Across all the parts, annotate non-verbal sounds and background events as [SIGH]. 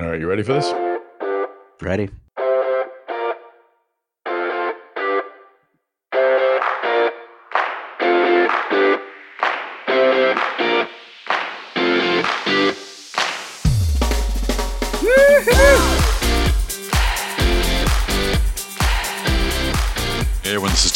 All right, you ready for this? Ready.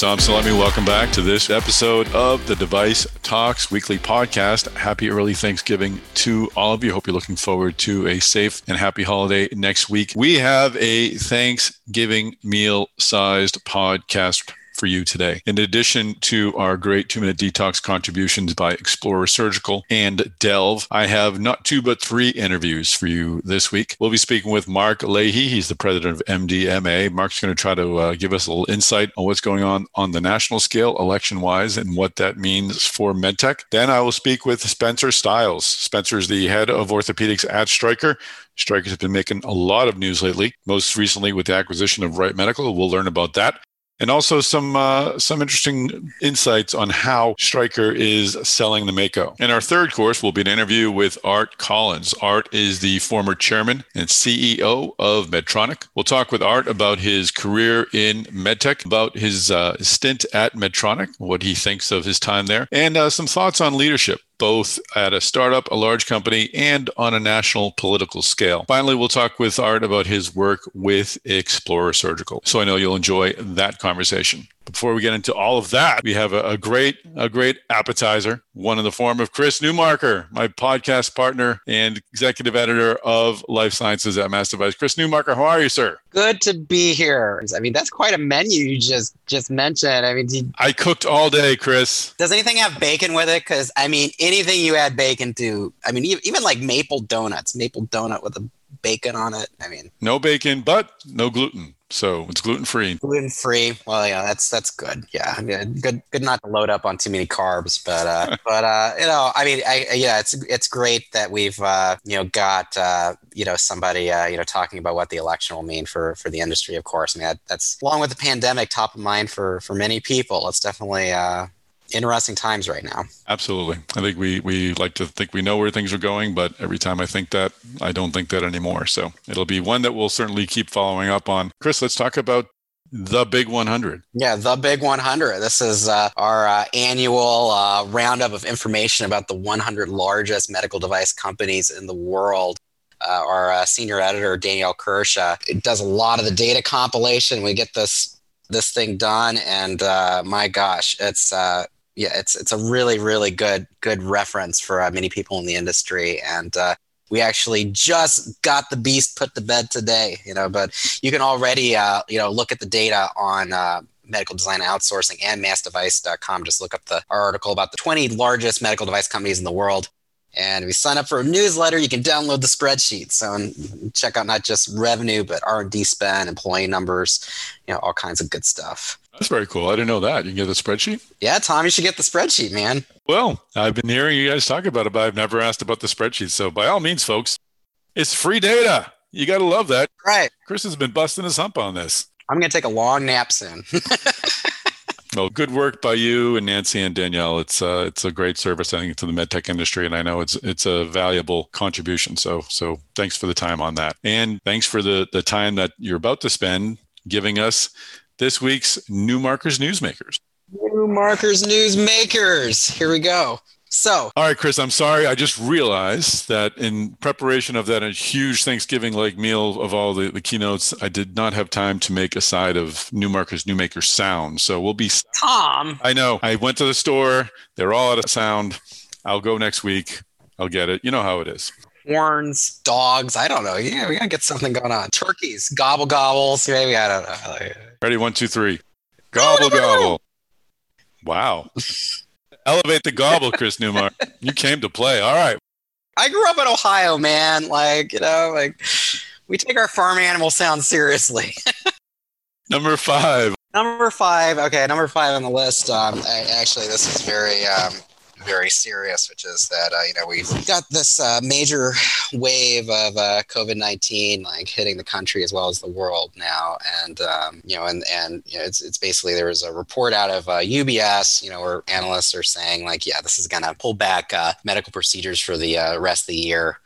Tom. Me welcome back to this episode of the Device Talks weekly podcast. Happy early Thanksgiving to all of you. Hope you're looking forward to a safe and happy holiday next week. We have a Thanksgiving meal sized podcast for you today. In addition to our great two minute detox contributions by Explorer Surgical and Delve, I have not two but three interviews for you this week. We'll be speaking with Mark Leahy. He's the president of MDMA. Mark's going to try to uh, give us a little insight on what's going on on the national scale, election wise, and what that means for medtech. Then I will speak with Spencer Stiles. Spencer is the head of orthopedics at Stryker. Stryker has been making a lot of news lately, most recently with the acquisition of Wright Medical. We'll learn about that and also some uh, some interesting insights on how Stryker is selling the Mako. And our third course will be an interview with Art Collins. Art is the former chairman and CEO of Medtronic. We'll talk with Art about his career in medtech, about his uh, stint at Medtronic, what he thinks of his time there, and uh, some thoughts on leadership both at a startup, a large company, and on a national political scale. Finally, we'll talk with Art about his work with Explorer Surgical. So I know you'll enjoy that conversation. Before we get into all of that, we have a, a, great, a great appetizer, one in the form of Chris Newmarker, my podcast partner and executive editor of Life Sciences at MassDevice. Chris Newmarker, how are you, sir? Good to be here. I mean, that's quite a menu you just just mentioned. I mean, you, I cooked all day, Chris. Does anything have bacon with it? Because I mean, anything you add bacon to, I mean, even like maple donuts, maple donut with a bacon on it. I mean, no bacon, but no gluten. So it's gluten free. Gluten free. Well, yeah, that's that's good. Yeah, good. Good not to load up on too many carbs, but uh, [LAUGHS] but uh, you know, I mean, I, yeah, it's it's great that we've uh, you know got uh, you know somebody uh, you know talking about what the election will mean for for the industry. Of course, I mean that, that's along with the pandemic top of mind for for many people. It's definitely uh, interesting times right now. Absolutely. I think we we like to think we know where things are going, but every time I think that, I don't think that anymore. So it'll be one that we'll certainly keep following up on. Chris, let's talk about the Big 100. Yeah, the Big 100. This is uh, our uh, annual uh, roundup of information about the 100 largest medical device companies in the world. Uh, our uh, senior editor Danielle Kirsch does a lot of the data compilation. We get this this thing done, and uh, my gosh, it's yeah, it's it's a really really good good reference for uh, many people in the industry, and uh, we actually just got the beast put to bed today. You know, but you can already uh, you know look at the data on. Uh, medical design outsourcing and massdevice.com just look up the our article about the 20 largest medical device companies in the world and if you sign up for a newsletter, you can download the spreadsheet. So check out not just revenue, but R and D spend, employee numbers, you know, all kinds of good stuff. That's very cool. I didn't know that. You can get the spreadsheet. Yeah, Tom, you should get the spreadsheet, man. Well, I've been hearing you guys talk about it, but I've never asked about the spreadsheet. So by all means, folks, it's free data. You got to love that. Right. Chris has been busting his hump on this. I'm going to take a long nap soon. [LAUGHS] Well, good work by you and Nancy and Danielle. It's uh, it's a great service, I think, to the medtech industry, and I know it's it's a valuable contribution. So so thanks for the time on that, and thanks for the the time that you're about to spend giving us this week's Newmarkers Newsmakers. Newmarkers Newsmakers. Here we go. So, all right, Chris, I'm sorry. I just realized that in preparation of that huge Thanksgiving like meal of all the, the keynotes, I did not have time to make a side of New Newmarker's Newmaker sound. So we'll be. Tom. I know. I went to the store. They're all out of sound. I'll go next week. I'll get it. You know how it is. Horns, dogs. I don't know. Yeah, we gotta get something going on. Turkeys, gobble gobbles. Maybe I don't know. Ready? One, two, three. [LAUGHS] Gobble gobble. Wow. [LAUGHS] Elevate the gobble, Chris Newmark. you came to play. All right. I grew up in Ohio, man. Like, you know, like we take our farm animal sound seriously. [LAUGHS] number five. Number five. Okay, number five on the list. Um, I, actually, this is very um, very serious, which is that uh, you know we've got this uh, major wave of uh, COVID nineteen like hitting the country as well as the world now, and um, you know, and and you know, it's it's basically there was a report out of UBS, uh, you know, where analysts are saying like, yeah, this is going to pull back uh, medical procedures for the uh, rest of the year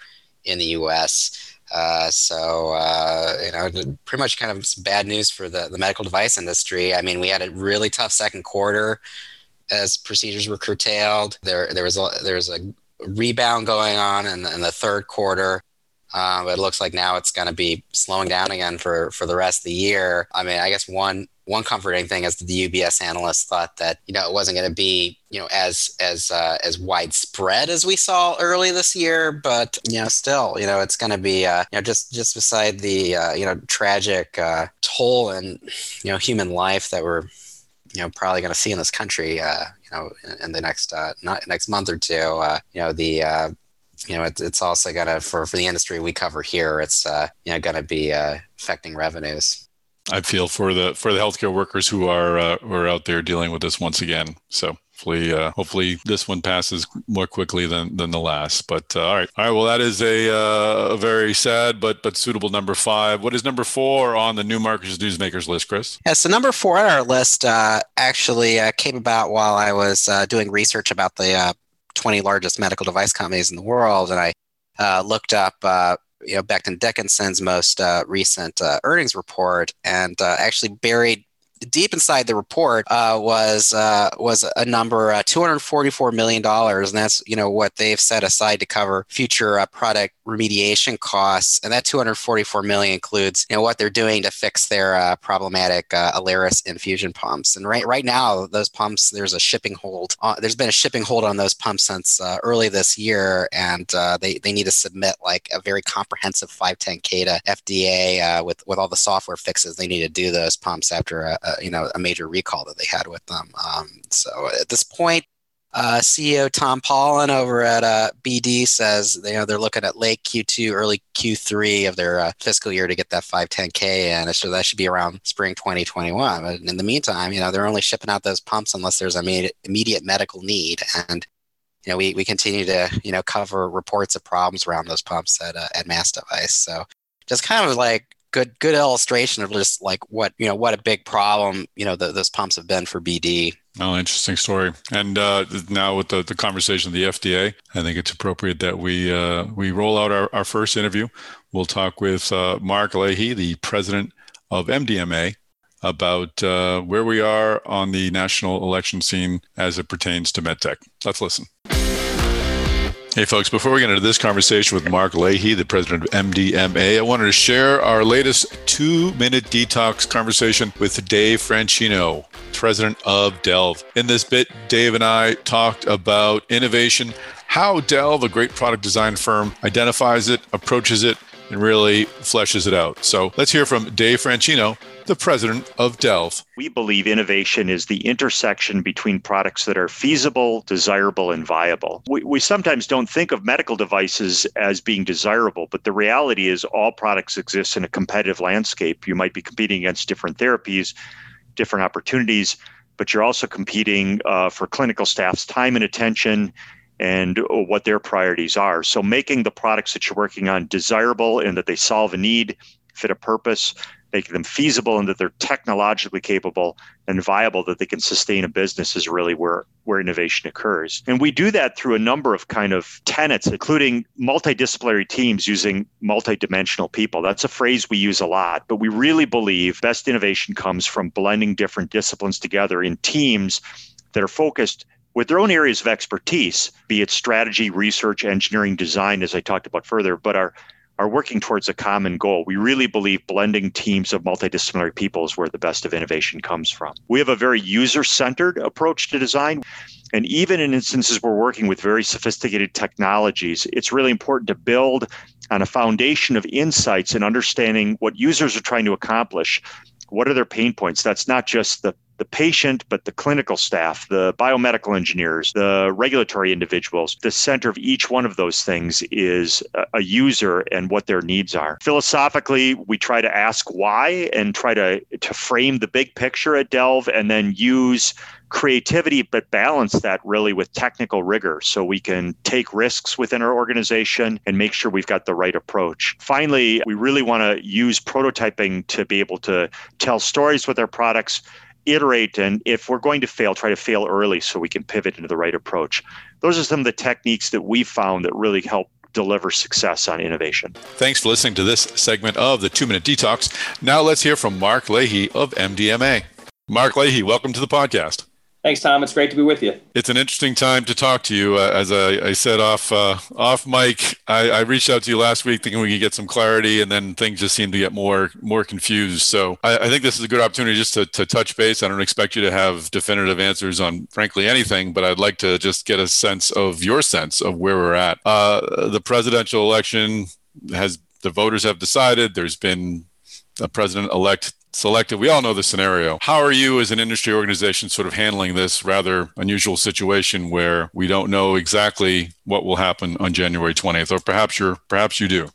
in the U.S. Uh, so uh, you know, pretty much kind of bad news for the the medical device industry. I mean, we had a really tough second quarter as procedures were curtailed. There there was a there was a rebound going on in the, in the third quarter. Uh, but it looks like now it's going to be slowing down again for, for the rest of the year. I mean, I guess one one comforting thing is that the UBS analysts thought that you know it wasn't going to be you know as as uh, as widespread as we saw early this year, but you know still you know it's going to be uh, you know just just beside the uh, you know tragic uh, toll and you know human life that we're you know probably going to see in this country uh, you know in, in the next uh, not next month or two uh, you know the uh, you know it, it's also going to for for the industry we cover here it's uh, you know going to be uh, affecting revenues I feel for the for the healthcare workers who are uh, who are out there dealing with this once again. So hopefully, uh, hopefully this one passes more quickly than than the last. But uh, all right, all right. Well, that is a, uh, a very sad but but suitable number five. What is number four on the Newmarker's newsmakers list, Chris? Yeah, so number four on our list uh, actually uh, came about while I was doing research about the 20 largest medical device companies in the world, and I looked up you know Becton Dickinson's most uh, recent uh, earnings report, and uh, actually buried deep inside the report uh, was uh, was a number uh, two hundred forty four million dollars, and that's you know what they've set aside to cover future uh, product remediation costs, and that two hundred forty four million includes you know what they're doing to fix their uh, problematic uh, Alaris infusion pumps. And right right now, those pumps there's a shipping hold. there's been a shipping hold on those pumps since early this year, and they they need to submit like a very comprehensive 510k to FDA with with all the software fixes they need to do those pumps after a, a, you know a major recall that they had with them. Um, so at this point, uh, CEO Tom Polen over at uh, BD says you know they're looking at late Q2, early Q3 of their uh, fiscal year to get that 510k in. So that should be around spring 2021. But in the meantime, you know they're only shipping out those pumps unless there's immediate, immediate medical need, and you know we, we continue to you know cover reports of problems around those pumps at uh, at MassDevice. So just kind of like good good illustration of just like what you know what a big problem you know the, those pumps have been for BD. Oh, interesting story. And uh, now with the, the conversation of the FDA, I think it's appropriate that we uh, we roll out our, our first interview. We'll talk with uh, Mark Leahy, the president of MDMA, about uh, where we are on the national election scene as it pertains to medtech. Let's listen. Hey, folks, before we get into this conversation with Mark Leahy, the president of MDMA, I wanted to share our latest two minute detox conversation with Dave Franchino, president of Delve. In this bit, Dave and I talked about innovation, how Delve, a great product design firm, identifies it, approaches it, and really fleshes it out. So let's hear from Dave Franchino the president of Delve. We believe innovation is the intersection between products that are feasible, desirable, and viable. We, we sometimes don't think of medical devices as being desirable, but the reality is all products exist in a competitive landscape. You might be competing against different therapies, different opportunities, but you're also competing uh, for clinical staff's time and attention and what their priorities are. So making the products that you're working on desirable and that they solve a need, fit a purpose, making them feasible and that they're technologically capable and viable that they can sustain a business is really where where innovation occurs. And we do that through a number of kind of tenets including multidisciplinary teams using multidimensional people. That's a phrase we use a lot but we really believe best innovation comes from blending different disciplines together in teams that are focused with their own areas of expertise, be it strategy, research, engineering, design, as I talked about further, but are are working towards a common goal. We really believe blending teams of multidisciplinary people is where the best of innovation comes from. We have a very user centered approach to design. And even in instances we're working with very sophisticated technologies, it's really important to build on a foundation of insights and understanding what users are trying to accomplish. What are their pain points? That's not just the the patient, but the clinical staff, the biomedical engineers, the regulatory individuals. The center of each one of those things is a user and what their needs are. Philosophically, we try to ask why and try to, to frame the big picture at Delve and then use creativity, but balance that really with technical rigor so we can take risks within our organization and make sure we've got the right approach. Finally, we really want to use prototyping to be able to tell stories with our products iterate and if we're going to fail try to fail early so we can pivot into the right approach those are some of the techniques that we found that really help deliver success on innovation. Thanks for listening to this segment of the Two Minute Detox. Now let's hear from Mark Leahy of MDMA. Mark Leahy, welcome to the podcast. Thanks, Tom. It's great to be with you. It's an interesting time to talk to you. Uh, as I, I, said off uh, off mic, I, I, reached out to you last week thinking we could get some clarity, and then things just seem to get more more confused. So I, I think this is a good opportunity just to, to touch base. I don't expect you to have definitive answers on frankly anything, but I'd like to just get a sense of your sense of where we're at. Uh, the presidential election has the voters have decided. There's been a president elect selected. We all know the scenario. How are you as an industry organization sort of handling this rather unusual situation where we don't know exactly what will happen on January 20th, or perhaps you're perhaps you do?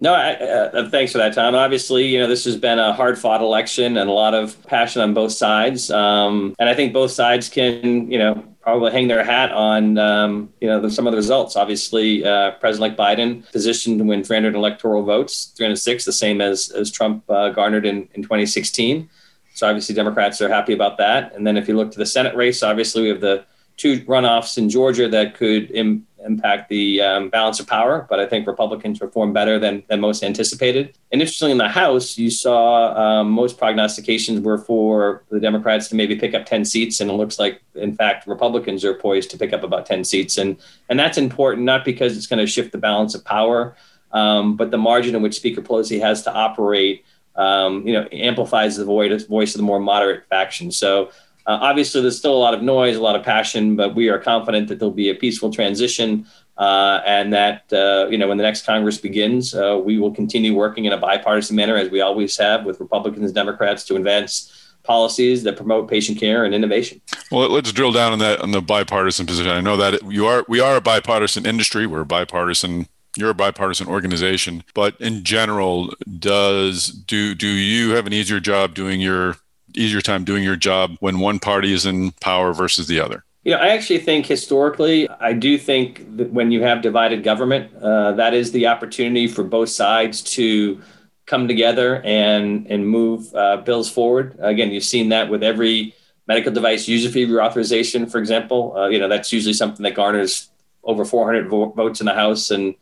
No, I, uh, thanks for that, Tom. Obviously, you know this has been a hard-fought election and a lot of passion on both sides, um, and I think both sides can, you know, probably hang their hat on um, you know the, some of the results. Obviously, uh, President like Biden positioned to win 300 electoral votes, 306, the same as as Trump uh, garnered in, in 2016. So obviously, Democrats are happy about that. And then if you look to the Senate race, obviously we have the two runoffs in Georgia that could Im- impact the um, balance of power, but I think Republicans performed better than, than most anticipated. And interestingly, in the House, you saw um, most prognostications were for the Democrats to maybe pick up 10 seats, and it looks like, in fact, Republicans are poised to pick up about 10 seats. And, and that's important, not because it's going to shift the balance of power, um, but the margin in which Speaker Pelosi has to operate. Um, you know, amplifies the voice, voice of the more moderate faction. So uh, obviously, there's still a lot of noise, a lot of passion, but we are confident that there'll be a peaceful transition, uh, and that uh, you know when the next Congress begins, uh, we will continue working in a bipartisan manner as we always have with Republicans and Democrats to advance policies that promote patient care and innovation. Well, let's drill down on that on the bipartisan position. I know that you are we are a bipartisan industry. We're a bipartisan you're a bipartisan organization, but in general, does do do you have an easier job doing your easier time doing your job when one party is in power versus the other? You know, I actually think historically, I do think that when you have divided government, uh, that is the opportunity for both sides to come together and and move uh, bills forward. Again, you've seen that with every medical device user fee reauthorization, for example. Uh, you know, that's usually something that garners over 400 vo- votes in the House and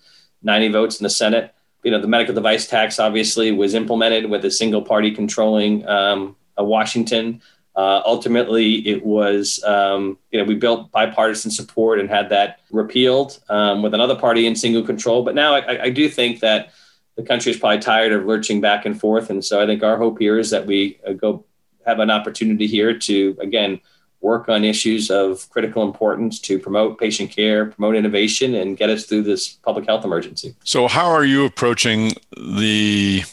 90 votes in the Senate. You know, the medical device tax obviously was implemented with a single party controlling um, Washington. Uh, ultimately, it was um, you know we built bipartisan support and had that repealed um, with another party in single control. But now I, I, do think that the country is probably tired of lurching back and forth, and so I think our hope here is that we uh, go have an opportunity here to again work on issues of critical importance to promote patient care, promote innovation, and get us through this public health emergency. So, how are you approaching the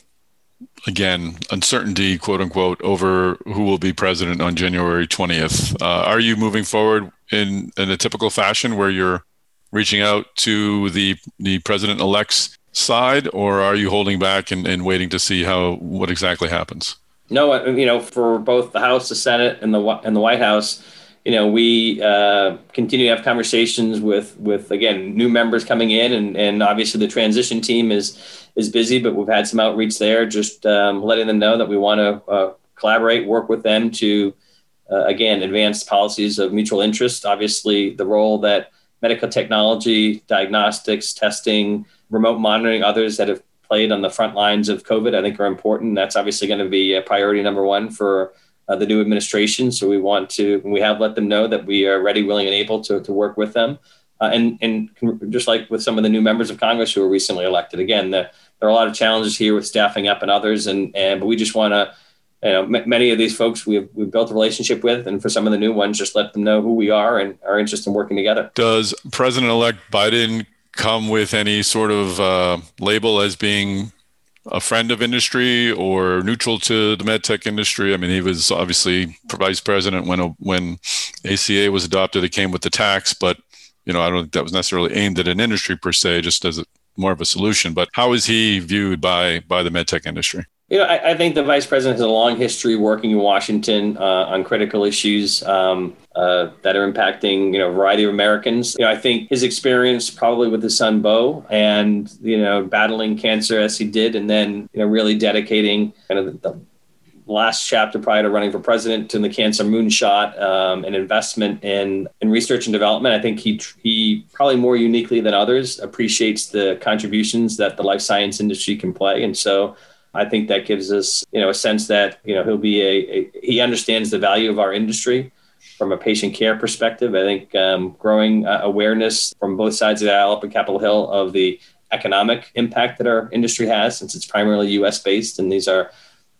again, uncertainty, quote unquote, over who will be president on January 20th. Uh, are you moving forward in, in a typical fashion where you're reaching out to the, the president elect's side, or are you holding back and, and waiting to see how what exactly happens? No, you know, for both the House, the Senate, and the and the White House, you know, we uh, continue to have conversations with with again new members coming in, and and obviously the transition team is is busy, but we've had some outreach there, just um, letting them know that we want to uh, collaborate, work with them to uh, again advance policies of mutual interest. Obviously, the role that medical technology, diagnostics, testing, remote monitoring, others that have played on the front lines of COVID, I think are important. That's obviously going to be a priority number one for uh, the new administration. So we want to, we have let them know that we are ready, willing, and able to, to work with them. Uh, and, and just like with some of the new members of Congress who were recently elected, again, the, there are a lot of challenges here with staffing up and others. And, and but we just want to, you know, m- many of these folks we've, we've built a relationship with. And for some of the new ones, just let them know who we are and our interest in working together. Does President elect Biden come with any sort of uh, label as being a friend of industry or neutral to the medtech industry. I mean, he was obviously vice president when when ACA was adopted. It came with the tax, but you know, I don't think that was necessarily aimed at an industry per se, just as a, more of a solution. But how is he viewed by by the medtech industry? You know, I, I, think the vice president has a long history working in Washington uh, on critical issues um, uh, that are impacting, you know, a variety of Americans. You know, I think his experience probably with his son Beau and, you know, battling cancer as he did, and then, you know, really dedicating kind of the, last chapter prior to running for president to the cancer moonshot, um, an investment in in research and development. I think he he probably more uniquely than others appreciates the contributions that the life science industry can play, and so. I think that gives us, you know, a sense that you know he'll be a, a he understands the value of our industry from a patient care perspective. I think um, growing uh, awareness from both sides of the aisle up in Capitol Hill of the economic impact that our industry has, since it's primarily U.S. based, and these are,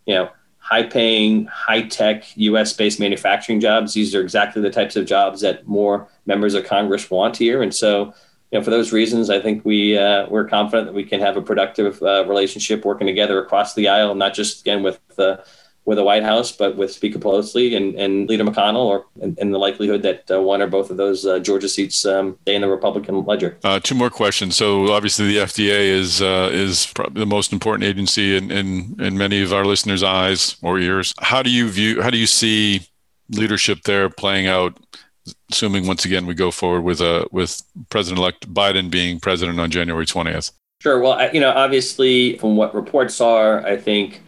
you know, high-paying, high-tech U.S.-based manufacturing jobs. These are exactly the types of jobs that more members of Congress want here, and so. You know, for those reasons, I think we uh, we're confident that we can have a productive uh, relationship working together across the aisle, not just again with the with the White House, but with Speaker Pelosi and, and Leader McConnell, or in, the likelihood that uh, one or both of those uh, Georgia seats um, stay in the Republican ledger. Uh, two more questions. So obviously the FDA is uh, is probably the most important agency in, in in many of our listeners' eyes or ears. How do you view? How do you see leadership there playing out? Assuming once again we go forward with uh, with President-elect Biden being president on January twentieth. Sure. Well, you know, obviously, from what reports are, I think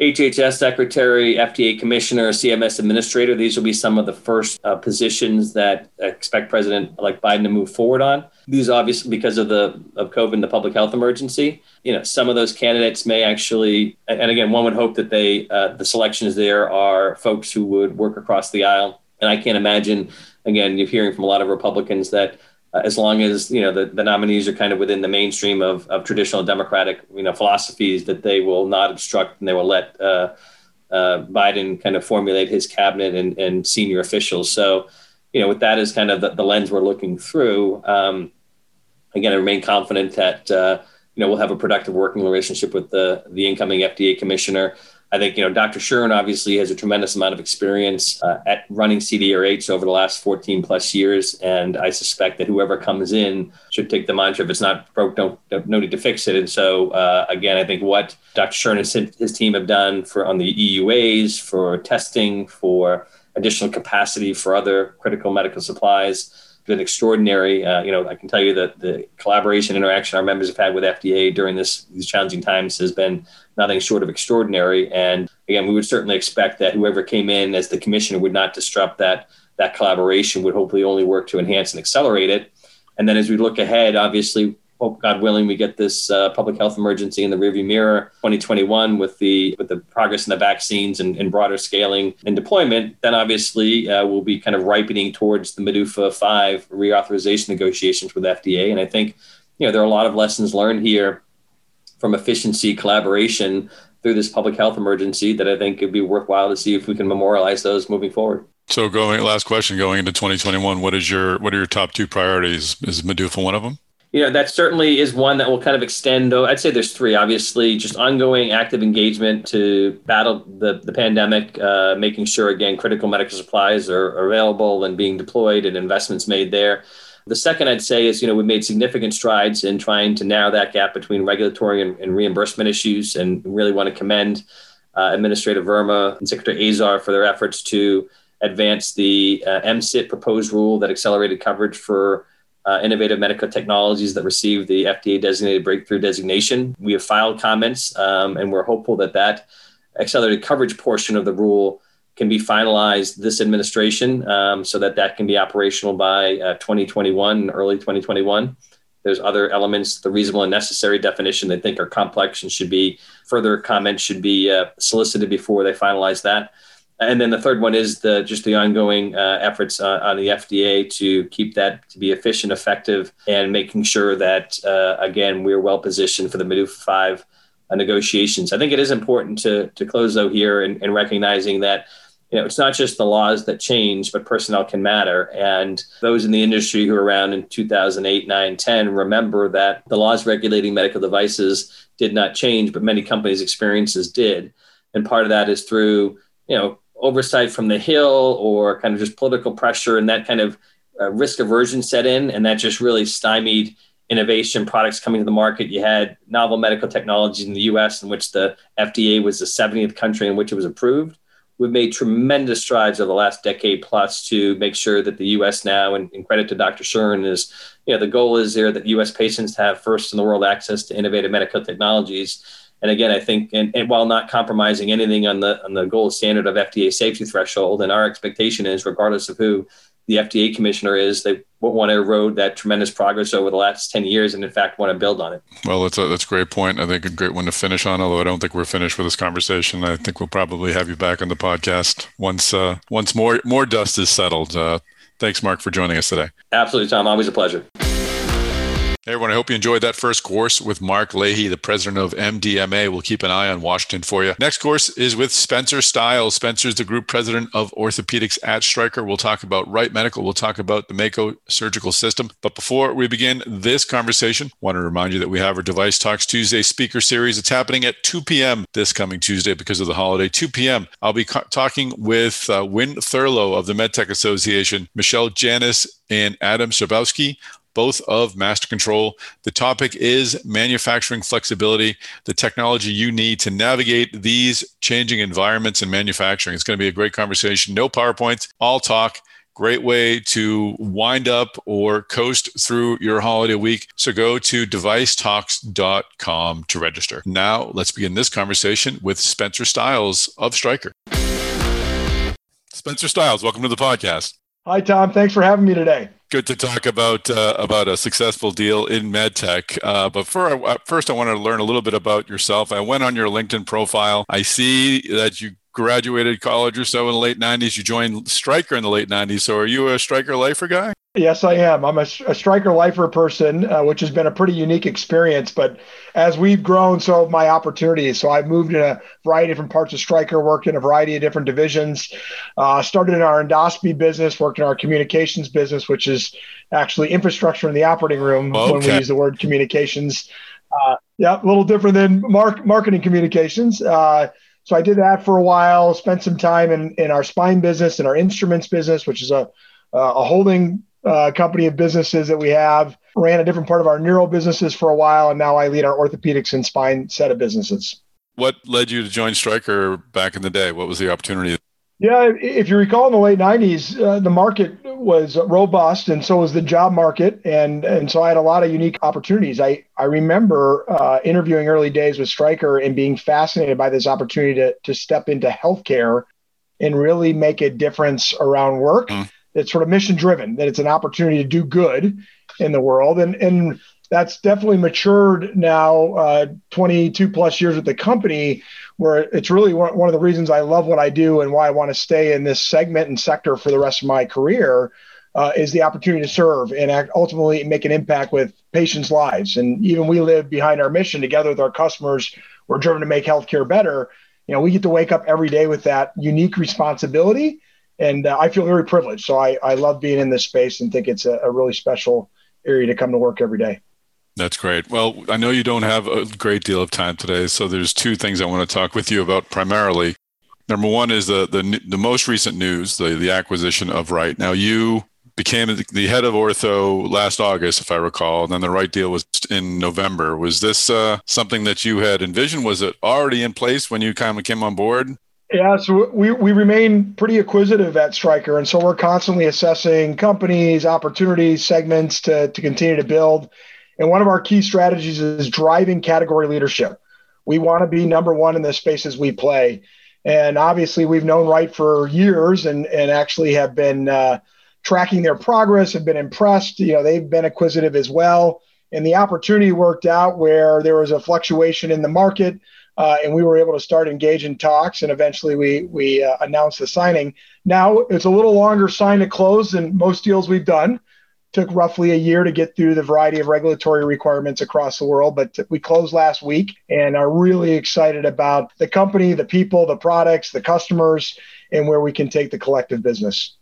HHS secretary, FDA commissioner, CMS administrator. These will be some of the first uh, positions that I expect President like Biden to move forward on. These obviously because of the of COVID and the public health emergency. You know, some of those candidates may actually, and again, one would hope that they uh, the selections there are folks who would work across the aisle. And I can't imagine, again, you're hearing from a lot of Republicans that uh, as long as you know the, the nominees are kind of within the mainstream of, of traditional democratic you know philosophies that they will not obstruct and they will let uh, uh, Biden kind of formulate his cabinet and, and senior officials. So you know with that as kind of the, the lens we're looking through. Um, again, I remain confident that uh, you know we'll have a productive working relationship with the the incoming FDA commissioner. I think you know Dr. Shuren obviously has a tremendous amount of experience uh, at running CDRH over the last 14 plus years, and I suspect that whoever comes in should take the mantra: if it's not broke, don't, no need to fix it. And so uh, again, I think what Dr. Shuren and his team have done for on the EUAs for testing, for additional capacity for other critical medical supplies been extraordinary. Uh, you know, I can tell you that the collaboration interaction our members have had with FDA during this these challenging times has been nothing short of extraordinary. And again, we would certainly expect that whoever came in as the commissioner would not disrupt that that collaboration. Would hopefully only work to enhance and accelerate it. And then as we look ahead, obviously hope God willing we get this uh, public health emergency in the rearview mirror 2021 with the with the progress in the vaccines and, and broader scaling and deployment. Then obviously uh, we'll be kind of ripening towards the MDUFA 5 reauthorization negotiations with fda and i think you know there are a lot of lessons learned here from efficiency collaboration through this public health emergency that i think it'd be worthwhile to see if we can memorialize those moving forward. So going last question going into 2021 what is your what are your top two priorities? Is MDUFA one of them you know that certainly is one that will kind of extend though i'd say there's three obviously just ongoing active engagement to battle the, the pandemic uh, making sure again critical medical supplies are, available and being deployed and investments made there. The second i'd say is you know we've made significant strides in trying to narrow that gap between regulatory and, and reimbursement issues and really want to commend uh, administrator verma and secretary azar for their efforts to advance the uh, proposed rule that accelerated coverage for uh, innovative medical technologies that received the FDA designated breakthrough designation. We have filed comments, um, and we're hopeful that that accelerated coverage portion of the rule can be finalized this administration um, so that that can be operational by uh, 2021, early 2021. There's other elements, the reasonable and necessary definition they think are complex and should be further comments should be uh, solicited before they finalize that and then the third one is the just the ongoing uh, efforts uh, on the FDA to keep that to be efficient, effective, and making sure that uh, again we're well positioned for the MDUFA five uh, negotiations. I think it is important to to close though here and, and recognizing that you know, it's not just the laws that change, but personnel can matter. And those in the industry who were around in 2008, 9, 10 remember that the laws regulating medical devices did not change, but many companies' experiences did. And part of that is through, you know, oversight from the Hill or kind of just political pressure and that kind of uh, risk aversion set in, and that just really stymied innovation products coming to the market. You had novel medical technologies in the US, in which the FDA was the 70th country in which it was approved. We've made tremendous strides over the last decade plus to make sure that the US now, and, and credit to Dr. Shuren, is you know, the goal is there that US patients have first in the world access to innovative medical technologies And again, I think, and, and, while not compromising anything on the on the gold standard of FDA safety threshold, and our expectation is, regardless of who the FDA commissioner is, they want to erode that tremendous progress over the last 10 years and in fact want to build on it. Well, that's a, that's a great point. I think a great one to finish on, although I don't think we're finished with this conversation. I think we'll probably have you back on the podcast once uh, once more more dust is settled. Uh, thanks, Mark, for joining us today. Absolutely, Tom. Always a pleasure. Hey everyone, I hope you enjoyed that first course with Mark Leahy, the president of MDMA. We'll keep an eye on Washington for you. Next course is with Spencer Stiles. Spencer is the group president of orthopedics at Stryker. We'll talk about Wright Medical. We'll talk about the Mako surgical system. But before we begin this conversation, I want to remind you that we have our Device Talks Tuesday speaker series. It's happening at 2 p.m. this coming Tuesday because of the holiday. 2 p.m. I'll be talking with uh, Win Thurlow of the MedTech Association, Michelle Janis, and Adam Sarbowski both of MasterControl. The topic is manufacturing flexibility, the technology you need to navigate these changing environments in manufacturing. It's going to be a great conversation. No PowerPoints, all talk. Great way to wind up or coast through your holiday week. So go to devicetalks.com to register. Now, let's begin this conversation with Spencer Stiles of Stryker. Spencer Stiles, welcome to the podcast. Hi, Tom. Thanks for having me today good to talk about uh, about a successful deal in medtech. Uh, but for, uh, first, I want to learn a little bit about yourself. I went on your LinkedIn profile. I see that you graduated college or so in the late 90s. You joined Stryker in the late 90s. So are you a Stryker lifer guy? Yes, I am. I'm a, a Stryker lifer person, uh, which has been a pretty unique experience. But as we've grown, so have my opportunities. So I've moved in a variety of different parts of Stryker, worked in a variety of different divisions. Uh, started in our endoscopy business, worked in our communications business, which is actually infrastructure in the operating room okay. when we use the word communications. Uh, yeah, a little different than mark, marketing communications. Uh, so I did that for a while. Spent some time in in our spine business and our instruments business, which is a a holding uh, company of businesses that we have. Ran a different part of our neural businesses for a while, and now I lead our orthopedics and spine set of businesses. What led you to join Stryker back in the day? What was the opportunity? Yeah, if you recall in the late 90s, uh, the market was robust and so was the job market. And, and so I had a lot of unique opportunities. I, I remember uh, interviewing early days with Stryker and being fascinated by this opportunity to, to step into healthcare and really make a difference around work. Mm it's sort of mission driven, that it's an opportunity to do good in the world. And, and that's definitely matured now, uh, 22 plus years with the company, where it's really one, one of the reasons I love what I do and why I want to stay in this segment and sector for the rest of my career. Uh, is the opportunity to serve and act, ultimately make an impact with patients' lives. And even we live behind our mission together with our customers. We're driven to make healthcare better. You know, we get to wake up every day with that unique responsibility and uh, I feel very privileged. So I, I love being in this space and think it's a, a really special area to come to work every day. That's great. Well, I know you don't have a great deal of time today, so there's two things I want to talk with you about primarily. Number one is the the, the most recent news, the the acquisition of Wright. Now you became the head of ortho last August, if I recall, and then the Wright deal was in November. Was this uh, something that you had envisioned? Was it already in place when you kind of came on board? Yeah, so we, we remain pretty acquisitive at Stryker. And so we're constantly assessing companies, opportunities, segments to, to continue to build. And one of our key strategies is driving category leadership. We want to be number one in the spaces we play. And obviously, we've known Wright for years and, and actually have been uh, tracking their progress, have been impressed. You know, they've been acquisitive as well. And the opportunity worked out where there was a fluctuation in the market uh, and we were able to start engaging talks, and eventually we we uh, announced the signing. Now it's a little longer sign to close than most deals we've done. Took roughly a year to get through the variety of regulatory requirements across the world, but we closed last week and are really excited about the company, the people, the products, the customers, and where we can take the collective business.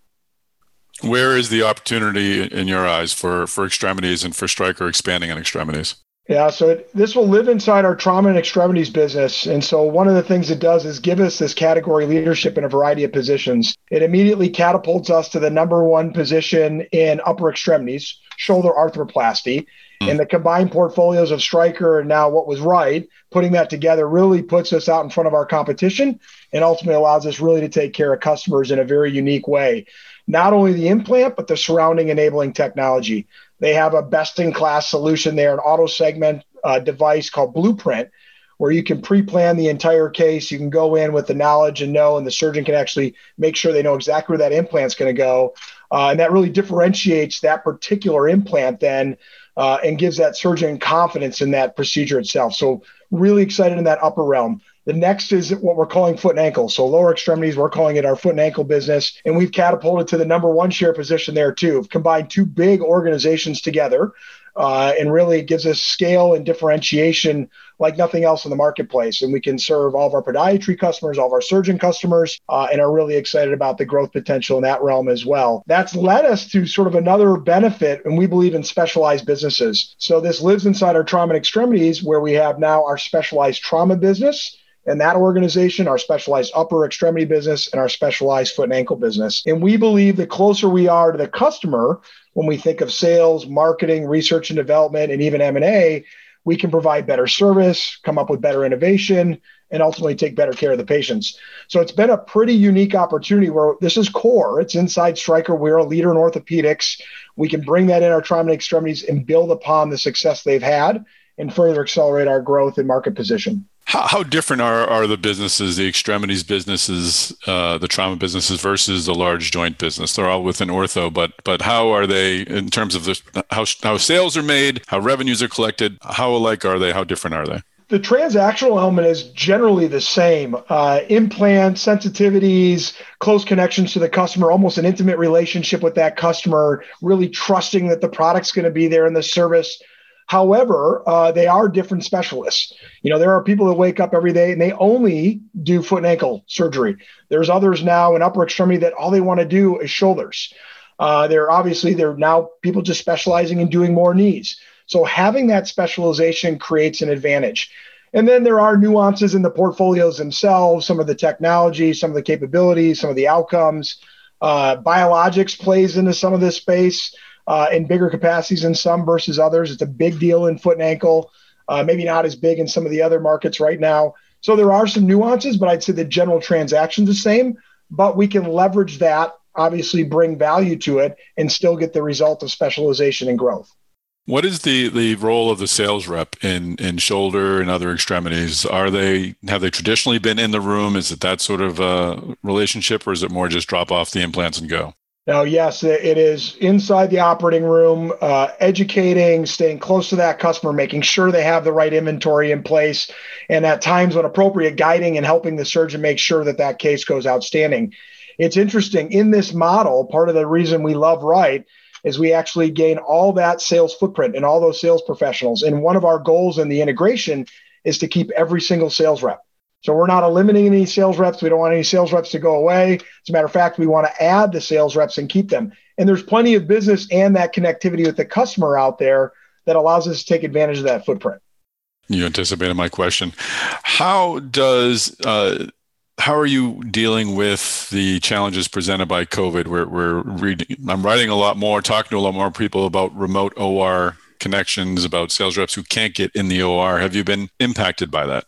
Where is the opportunity in your eyes for for extremities and for Stryker expanding on extremities? Yeah, so it, this will live inside our trauma and extremities business. And so one of the things it does is give us this category leadership in a variety of positions. It immediately catapults us to the number one position in upper extremities, shoulder arthroplasty. Mm. And the combined portfolios of Stryker and now what was Wright, putting that together really puts us out in front of our competition and ultimately allows us really to take care of customers in a very unique way. Not only the implant, but the surrounding enabling technology. They have a best in class solution there, an auto segment uh, device called Blueprint, where you can pre-plan the entire case. You can go in with the knowledge and know, and the surgeon can actually make sure they know exactly where that implant's going to go. Uh, and that really differentiates that particular implant then uh, and gives that surgeon confidence in that procedure itself. So really excited in that upper realm. The next is what we're calling foot and ankle. So lower extremities, we're calling it our foot and ankle business. And we've catapulted to the number one share position there too. We've combined two big organizations together uh, and really gives us scale and differentiation like nothing else in the marketplace. And we can serve all of our podiatry customers, all of our surgeon customers, uh, and are really excited about the growth potential in that realm as well. That's led us to sort of another benefit, and we believe in specialized businesses. So this lives inside our trauma and extremities, where we have now our specialized trauma business and that organization, our specialized upper extremity business, and our specialized foot and ankle business. And we believe the closer we are to the customer, when we think of sales, marketing, research and development, and even M&A, we can provide better service, come up with better innovation, and ultimately take better care of the patients. So it's been a pretty unique opportunity where this is core. It's inside Stryker. We're a leader in orthopedics. We can bring that in our trauma and extremities and build upon the success they've had and further accelerate our growth and market position. How, how different are, are the businesses, the extremities businesses, uh, the trauma businesses versus the large joint business? They're all within ortho, but but how are they in terms of the, how how sales are made, how revenues are collected? How alike are they? How different are they? The transactional element is generally the same. Uh, implants, sensitivities, close connections to the customer, almost an intimate relationship with that customer, really trusting that the product's going to be there and the service However, uh, they are different specialists. You know, there are people that wake up every day and they only do foot and ankle surgery. There's others now in upper extremity that all they want to do is shoulders. Uh, they're obviously they're now people just specializing in doing more knees. So having that specialization creates an advantage. And then there are nuances in the portfolios themselves, some of the technology, some of the capabilities, some of the outcomes. Uh, biologics plays into some of this space uh, in bigger capacities in some versus others. It's a big deal in foot and ankle, uh, maybe not as big in some of the other markets right now. So there are some nuances, but I'd say the general transaction's the same. But we can leverage that, obviously, bring value to it, and still get the result of specialization and growth. What is the, the role of the sales rep in, in shoulder and other extremities? Are they have they traditionally been in the room? Is it that sort of a relationship, or is it more just drop off the implants and go? Now, yes, it is inside the operating room, uh, educating, staying close to that customer, making sure they have the right inventory in place, and at times when appropriate, guiding and helping the surgeon make sure that that case goes outstanding. It's interesting in this model. Part of the reason we love Wright is we actually gain all that sales footprint and all those sales professionals. And one of our goals in the integration is to keep every single sales rep. So we're not eliminating any sales reps. We don't want any sales reps to go away. As a matter of fact, we want to add the sales reps and keep them. And there's plenty of business and that connectivity with the customer out there that allows us to take advantage of that footprint. You anticipated my question. How does uh, how are you dealing with the challenges presented by COVID? We're, we're reading. I'm writing a lot more, talking to a lot more people about remote OR connections, about sales reps who can't get in the OR. Have you been impacted by that?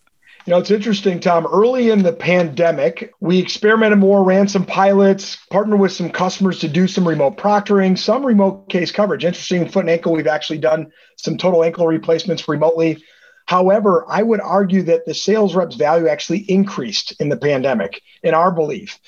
You know, it's interesting, Tom. Early in the pandemic, we experimented more, ran some pilots, partnered with some customers to do some remote proctoring, some remote case coverage. Interesting, foot and ankle, we've actually done some total ankle replacements remotely. However, I would argue that the sales reps value actually increased in the pandemic, in our belief.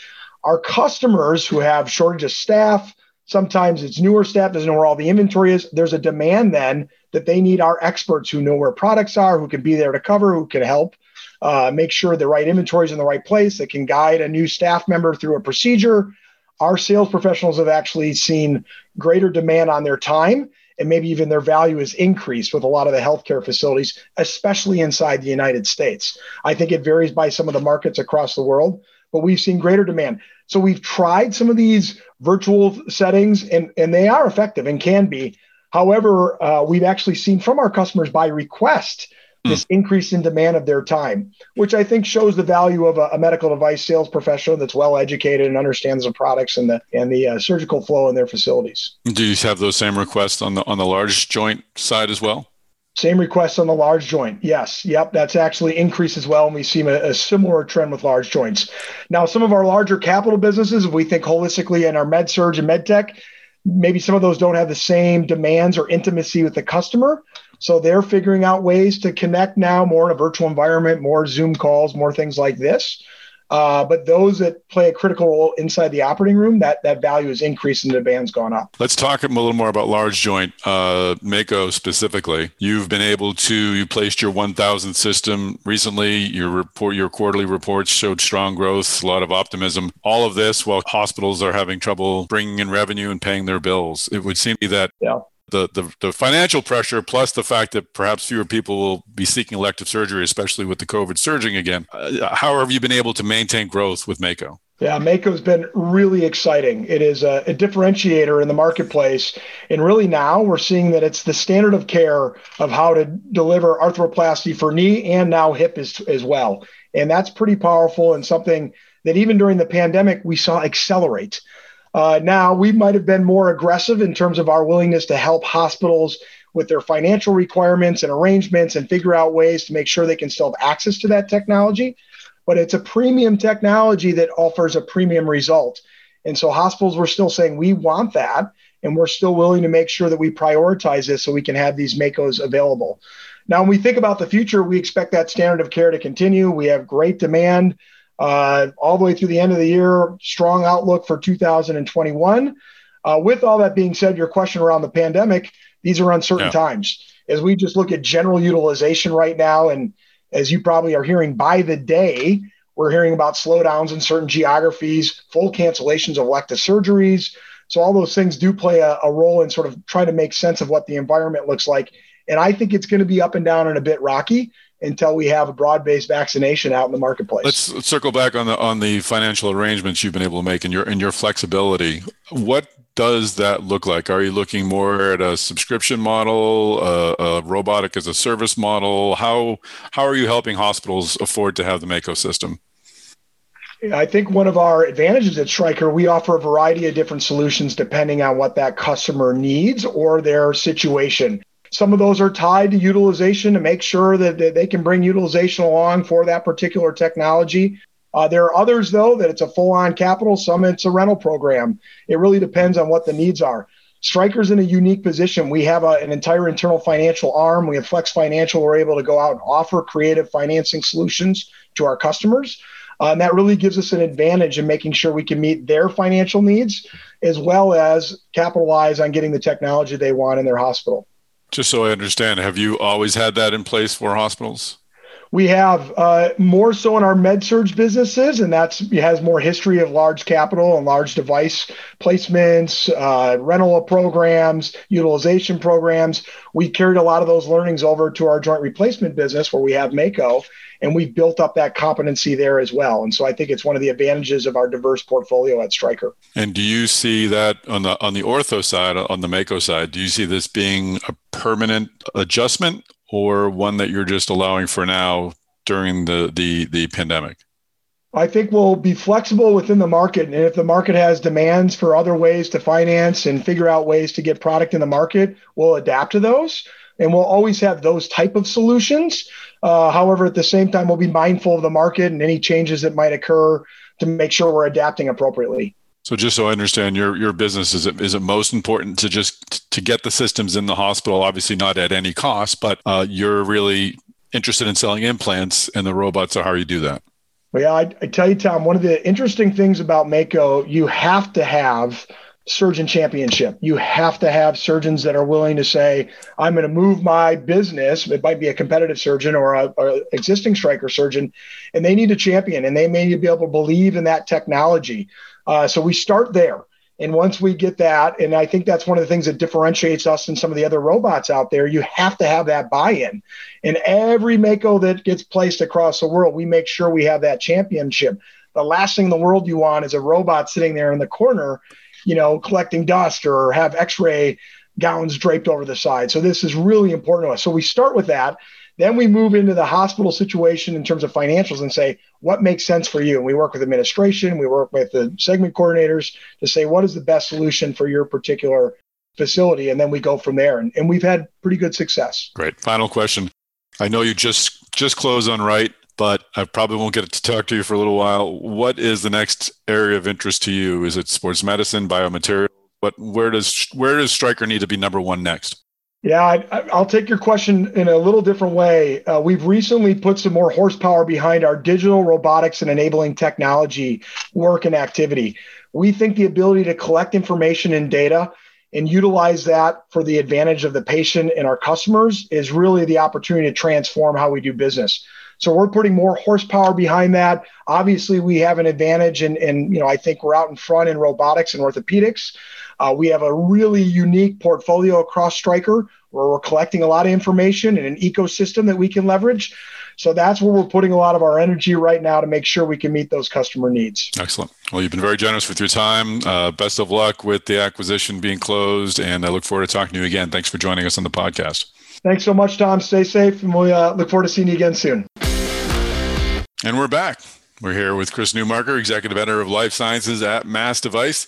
Our customers who have shortage of staff, sometimes it's newer staff, doesn't know where all the inventory is. There's a demand then that they need our experts who know where products are, who can be there to cover, who can help uh, make sure the right inventory is in the right place, that can guide a new staff member through a procedure. Our sales professionals have actually seen greater demand on their time and maybe even their value is increased with a lot of the healthcare facilities, especially inside the United States. I think it varies by some of the markets across the world, but we've seen greater demand. So we've tried some of these virtual settings and, and they are effective and can be. However, uh, we've actually seen from our customers by request. This increase in demand of their time, which I think shows the value of a, a, medical device sales professional that's well educated and understands the products and the and the uh, surgical flow in their facilities. Do you have those same requests on the on the large joint side as well? Same requests on the large joint. Yes. Yep. That's actually increased as well. And we see a, a, similar trend with large joints. Now, some of our larger capital businesses, if we think holistically in our MedSurg and med tech, maybe some of those don't have the same demands or intimacy with the customer So they're figuring out ways to connect now more in a virtual environment, more Zoom calls, more things like this. Uh, but those that play a critical role inside the operating room, that that value is increased and the demand's gone up. Let's talk a little more about large joint, uh, Mako specifically. You've been able to you placed your 1,000 system recently. Your report, your quarterly reports showed strong growth, a lot of optimism. All of this while hospitals are having trouble bringing in revenue and paying their bills. It would seem to be that yeah the, the, the financial pressure plus the fact that perhaps fewer people will be seeking elective surgery, especially with the COVID surging again. Uh, how have you been able to maintain growth with Mako? Yeah, Mako's been really exciting. It is a, a, differentiator in the marketplace. And really now we're seeing that it's the standard of care of how to deliver arthroplasty for knee and now hip as, as well. And that's pretty powerful and something that even during the pandemic we saw accelerate. Uh, now, we might have been more aggressive in terms of our willingness to help hospitals with their financial requirements and arrangements and figure out ways to make sure they can still have access to that technology. But it's a premium technology that offers a premium result. And so hospitals were still saying, we want that. And we're still willing to make sure that we prioritize this so we can have these MAKOs available. Now, when we think about the future, we expect that standard of care to continue. We have great demand uh, all the way through the end of the year. Strong outlook for 2021. Uh, with all that being said, your question around the pandemic, these are uncertain yeah. times. As we just look at general utilization right now, and as you probably are hearing by the day, we're hearing about slowdowns in certain geographies, full cancellations of elective surgeries. So all those things do play a, a role in sort of trying to make sense of what the environment looks like. And I think it's going to be up and down and a bit rocky until we have a broad-based vaccination out in the marketplace. Let's, let's circle back on the on the financial arrangements you've been able to make and your and your flexibility. What does that look like? Are you looking more at a subscription model, a, a robotic as a service model? How how are you helping hospitals afford to have the Mako system? I think one of our advantages at Stryker, we offer a variety of different solutions depending on what that customer needs or their situation. Some of those are tied to utilization to make sure that, they can bring utilization along for that particular technology. Uh, there are others, though, that it's a full on capital, some it's a rental program. It really depends on what the needs are. Stryker's in a unique position. We have a, an entire internal financial arm. We have Flex Financial. We're able to go out and offer creative financing solutions to our customers. Uh, and that really gives us an advantage in making sure we can meet their financial needs as well as capitalize on getting the technology they want in their hospital. Just so I understand, have you always had that in place for hospitals? We have uh, more so in our MedSurg businesses, and that's has more history of large capital and large device placements, uh, rental programs, utilization programs. We carried a lot of those learnings over to our joint replacement business, where we have Mako, and we've built up that competency there as well. And so I think it's one of the advantages of our diverse portfolio at Stryker. And do you see that on the on the ortho side, on the Mako side, do you see this being a permanent adjustment or one that you're just allowing for now during the the the pandemic? I think we'll be flexible within the market. And if the market has demands for other ways to finance and figure out ways to get product in the market, we'll adapt to those. And we'll always have those type of solutions. Uh, however, at the same time, we'll be mindful of the market and any changes that might occur to make sure we're adapting appropriately. So just so I understand your your business is it is it most important to just to get the systems in the hospital obviously not at any cost but uh, you're really interested in selling implants and the robots are how you do that. Well, yeah, I, I tell you, Tom, one of the interesting things about Mako, you have to have surgeon championship. You have to have surgeons that are willing to say, I'm going to move my business. It might be a competitive surgeon or a, or existing Stryker surgeon, and they need a champion and they may be able to believe in that technology. Uh, so we start there. And once we get that, and I think that's one of the things that differentiates us and some of the other robots out there, you have to have that buy in. And every Mako that gets placed across the world, we make sure we have that championship. The last thing in the world you want is a robot sitting there in the corner you know, collecting dust or have x-ray gowns draped over the side. So this is really important to us. So we start with that. Then we move into the hospital situation in terms of financials and say, what makes sense for you? And we work with administration, we work with the segment coordinators to say, what is the best solution for your particular facility? And then we go from there. And, and we've had pretty good success. Great. Final question. I know you just just closed on Wright but I probably won't get to talk to you for a little while. What is the next area of interest to you? Is it sports medicine, biomaterial? But where does where does Stryker need to be number one next? Yeah, I, will take your question in a little different way. Uh, we've recently put some more horsepower behind our digital robotics and enabling technology work and activity. We think the ability to collect information and data and utilize that for the advantage of the patient and our customers is really the opportunity to transform how we do business. So we're putting more horsepower behind that. Obviously, we have an advantage, and and you know I think we're out in front in robotics and orthopedics. Uh, we have a really unique portfolio across Stryker where we're collecting a lot of information and an ecosystem that we can leverage. So that's where we're putting a lot of our energy right now to make sure we can meet those customer needs. Excellent. Well, you've been very generous with your time. Uh, best of luck with the acquisition being closed, and I look forward to talking to you again. Thanks for joining us on the podcast. Thanks so much, Tom. Stay safe, and we uh, look forward to seeing you again soon. And we're back. We're here with Chris Newmarker, Executive Editor of Life Sciences at MassDevice,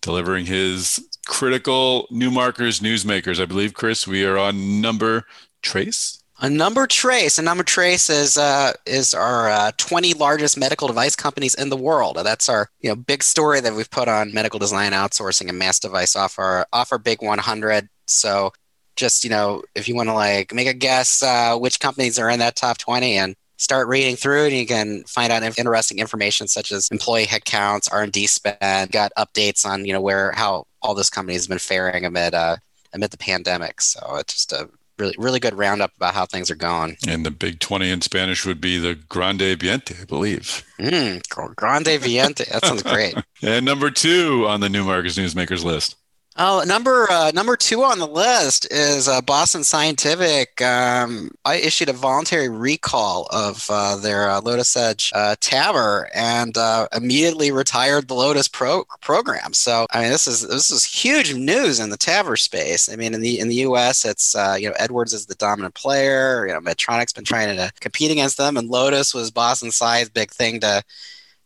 delivering his critical Newmarker's newsmakers. I believe, Chris, we are on number trace. A number trace. A number trace is uh, is our uh, 20 largest medical device companies in the world. That's our you know big story that we've put on medical design outsourcing and MassDevice off our off our big 100. So just you know if you want to like make a guess uh, which companies are in that top 20 and start reading through and you can find out interesting information such as employee headcounts r&d spend got updates on you know where how all this company has been faring amid uh, amid the pandemic. So it's just a really really good roundup about how things are going. And the big 20 in spanish would be the grande viente i believe. Mm, grande viente. That sounds great. [LAUGHS] And number two on the New Newmarker's newsmakers list Oh, number uh, number two on the list is uh, Boston Scientific. Um, I issued a voluntary recall of uh, their uh, Lotus Edge uh, TAVR and uh, immediately retired the Lotus Pro program. So, I mean, this is this is huge news in the TAVR space. I mean, in the in the U.S., it's you know Edwards is the dominant player. You know, Medtronic's been trying to compete against them, and Lotus was Boston Sci's big thing to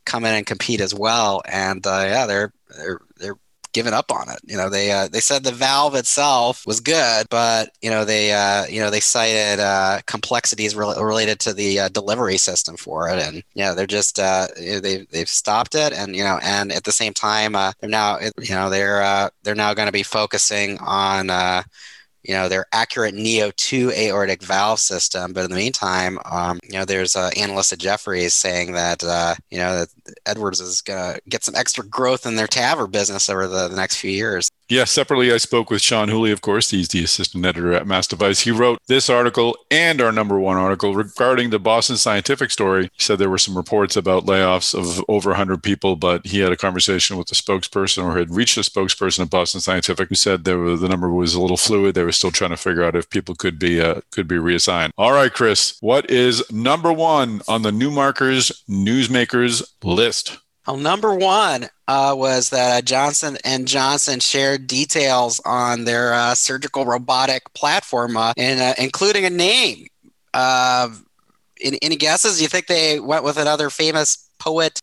come in and compete as well. And yeah, they're they're they're given up on it. You know, they uh, they said the valve itself was good, but you know they uh, you know they cited uh, complexities re- related to the uh, delivery system for it, and you know they're just uh, they they've stopped it, and you know and at the same time uh, they're now you know they're they're now going to be focusing on you know, their Acurate Neo 2 aortic valve system. But in the meantime, um, you know, there's uh, analyst at Jefferies saying that, uh, you know, that Edwards is going to get some extra growth in their TAVR business over the, the next few years. Yeah, separately, I spoke with Sean Hooley, of course. He's the assistant editor at MassDevice. He wrote this article and our number one article regarding the Boston Scientific story. He said there were some reports about layoffs of over 100 people, but he had a conversation with the spokesperson or had reached a spokesperson at Boston Scientific who said there were, the number was a little fluid. They were still trying to figure out if people could be uh, could be reassigned. All right, Chris, what is number one on the Newmarker's Newsmakers list? Well, number one uh, was that uh, Johnson and Johnson shared details on their uh, surgical robotic platform, uh, and uh, including a name. Uh, any, any guesses? You think they went with another famous poet?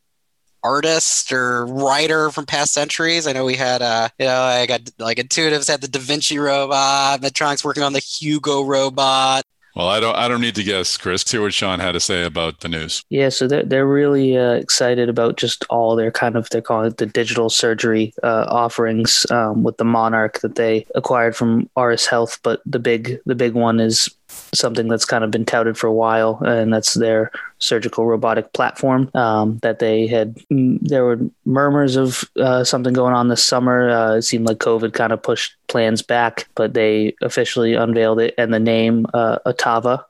artist or writer from past centuries. I know we had, you know, I got like Intuitive's had the Da Vinci robot, Medtronic's working on the Hugo robot. Well, I don't. I don't need to guess, Chris. Hear what Sean had to say about the news. Yeah, so they're they're really uh, excited about just all their kind of they're calling it the digital surgery uh, offerings um, with the Monarch that they acquired from Auris Health. But the big the big one is something that's kind of been touted for a while, and that's their surgical robotic platform um, that they had. Mm, there were murmurs of uh, something going on this summer. Uh, it seemed like COVID kind of pushed plans back, but they officially unveiled it, and the name uh, Ottava,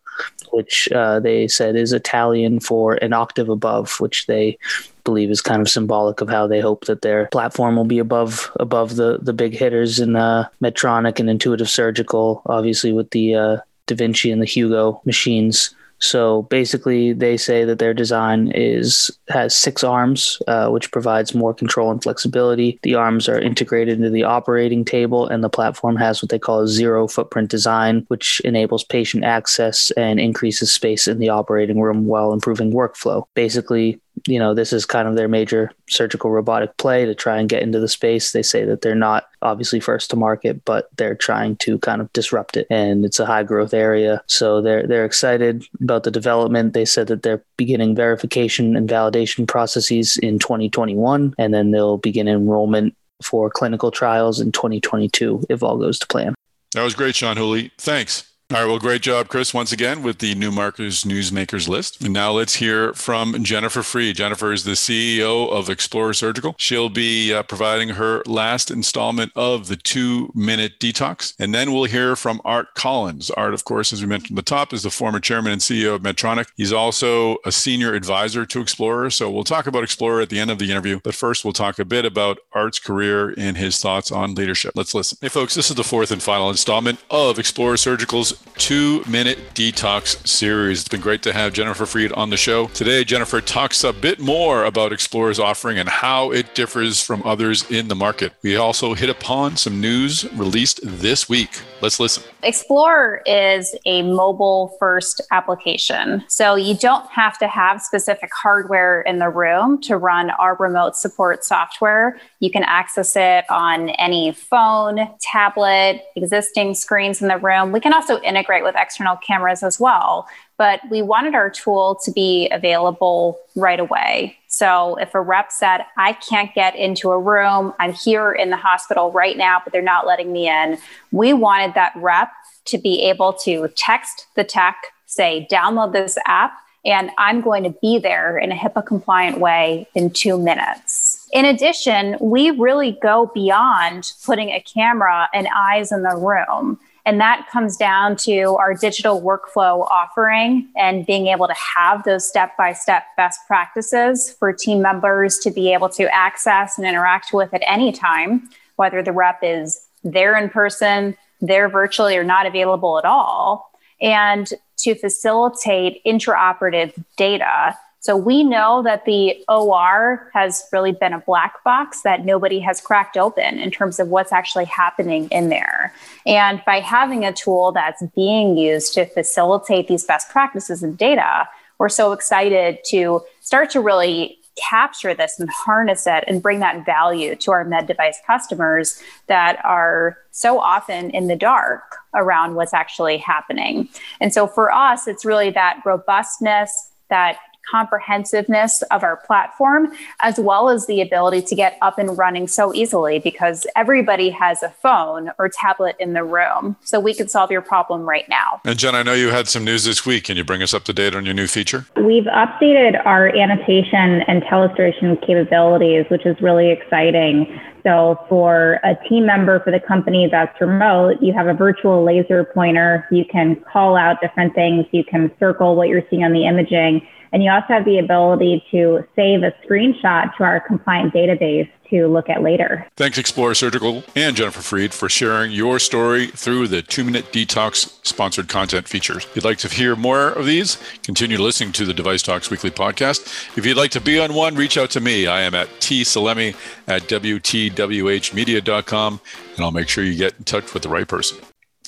which uh, they said is Italian for an octave above, which they believe is kind of symbolic of how they hope that their platform will be above above the the big hitters in uh, Medtronic and Intuitive Surgical, obviously with the uh, Da Vinci and the Hugo machines. So basically, they say that their design is has six arms, uh, which provides more control and flexibility. The arms are integrated into the operating table, and the platform has what they call a zero footprint design, which enables patient access and increases space in the operating room while improving workflow. Basically, you know, this is kind of their major surgical robotic play to try and get into the space. They say that they're not obviously first to market, but they're trying to kind of disrupt it. And it's a high growth area. So they're they're excited about the development. They said that they're beginning verification and validation processes in 2021, and then they'll begin enrollment for clinical trials in 2022 if all goes to plan. That was great, Sean Hooley. Thanks. All right. Well, great job, Chris, once again with the Newmarker's Newsmakers list. And now let's hear from Jennifer Fried. Jennifer is the CEO of Explorer Surgical. She'll be uh, providing her last installment of the two minute detox. And then we'll hear from Art Collins. Art, of course, as we mentioned at the top, is the former chairman and CEO of Medtronic. He's also a senior advisor to Explorer. So we'll talk about Explorer at the end of the interview. But first, we'll talk a bit about Art's career and his thoughts on leadership. Let's listen. Hey, folks, this is the fourth and final installment of Explorer Surgical's two minute detox series. It's been great to have Jennifer Fried on the show. Today, Jennifer talks a bit more about Explorer's offering and how it differs from others in the market. We also hit upon some news released this week. Let's listen. Explorer is a mobile first application. So you don't have to have specific hardware in the room to run our remote support software. You can access it on any phone, tablet, existing screens in the room. We can also integrate with external cameras as well. But we wanted our tool to be available right away. So if a rep said, I can't get into a room, I'm here in the hospital right now, but they're not letting me in, we wanted that rep to be able to text the tech, say, download this app, and I'm going to be there in a HIPAA compliant way in two minutes. In addition, we really go beyond putting a camera and eyes in the room. And that comes down to our digital workflow offering and being able to have those step by step best practices for team members to be able to access and interact with at any time, whether the rep is there in person, there virtually, or not available at all. And to facilitate intraoperative data so we know that the OR has really been a black box that nobody has cracked open in terms of what's actually happening in there. And by having a tool that's being used to facilitate these best practices and data, we're so excited to start to really capture this and harness it and bring that value to our med device customers that are so often in the dark around what's actually happening. And so for us, it's really that robustness, that comprehensiveness of our platform, as well as the ability to get up and running so easily because everybody has a phone or tablet in the room. So we can solve your problem right now. And Jen, I know you had some news this week. Can you bring us up to date on your new feature? We've updated our annotation and telestration capabilities, which is really exciting. So for a team member for the company that's remote, you have a virtual laser pointer. You can call out different things. You can circle what you're seeing on the imaging and you also have the ability to save a screenshot to our compliant database to look at later. Thanks, Explorer Surgical and Jennifer Fried, for sharing your story through the two minute detox sponsored content features. If you'd like to hear more of these, continue listening to the DeviceTalks Weekly podcast. If you'd like to be on one, reach out to me. I am at tsalemi at WTWHmedia.com, and I'll make sure you get in touch with the right person.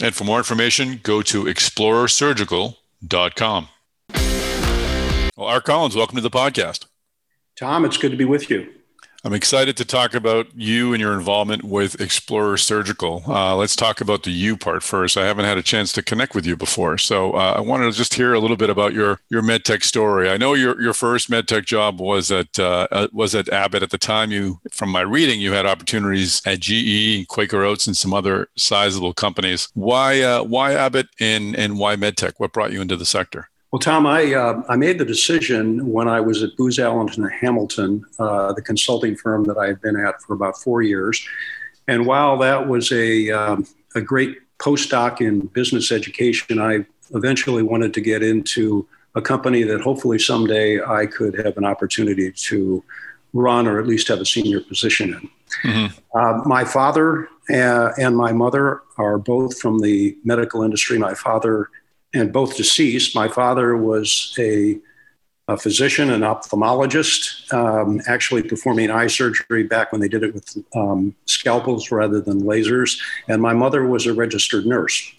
And for more information, go to explorersurgical.com. Well, Art Collins, welcome to the podcast. Tom, it's good to be with you. I'm excited to talk about you and your involvement with Explorer Surgical. Uh, let's talk about the you part first. I haven't had a chance to connect with you before, so uh, I wanted to just hear a little bit about your your medtech story. I know your your first medtech job was at uh, uh was at Abbott at the time. You, from my reading, you had opportunities at GE, Quaker Oats, and some other sizable companies. Why uh, why Abbott and and why medtech? What brought you into the sector? Well, Tom, I, uh, I made the decision when I was at Booz Allen and Hamilton, uh, the consulting firm that I had been at for about four years. And while that was a, um, a great postdoc in business education, I eventually wanted to get into a company that hopefully someday I could have an opportunity to run or at least have a senior position in. Mm-hmm. Uh, my father uh, and my mother are both from the medical industry. My father and both deceased. My father was a, a physician, an ophthalmologist, um, actually performing eye surgery back when they did it with um, scalpels rather than lasers. And my mother was a registered nurse.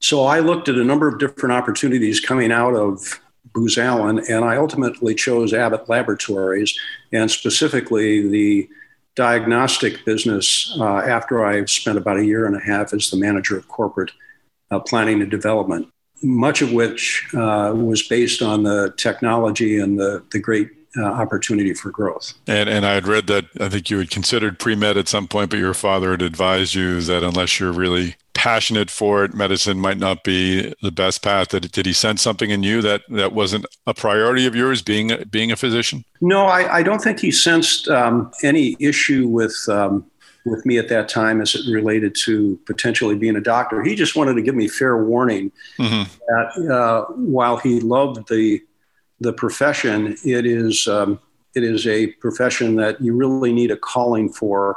So I looked at a number of different opportunities coming out of Booz Allen, and I ultimately chose Abbott Laboratories, and specifically the diagnostic business uh, after I spent about a year and a half as the manager of corporate uh, planning and development much of which uh, was based on the technology and the, the great uh, opportunity for growth. And and I had read that I think you had considered pre med at some point, but your father had advised you that unless you're really passionate for it, medicine might not be the best path. Did, did he sense something in you that that wasn't a priority of yours, being being a physician? No, I, I don't think he sensed um, any issue with. Um, with me at that time as it related to potentially being a doctor. He just wanted to give me fair warning mm-hmm. that uh, while he loved the the profession, it is um, it is a profession that you really need a calling for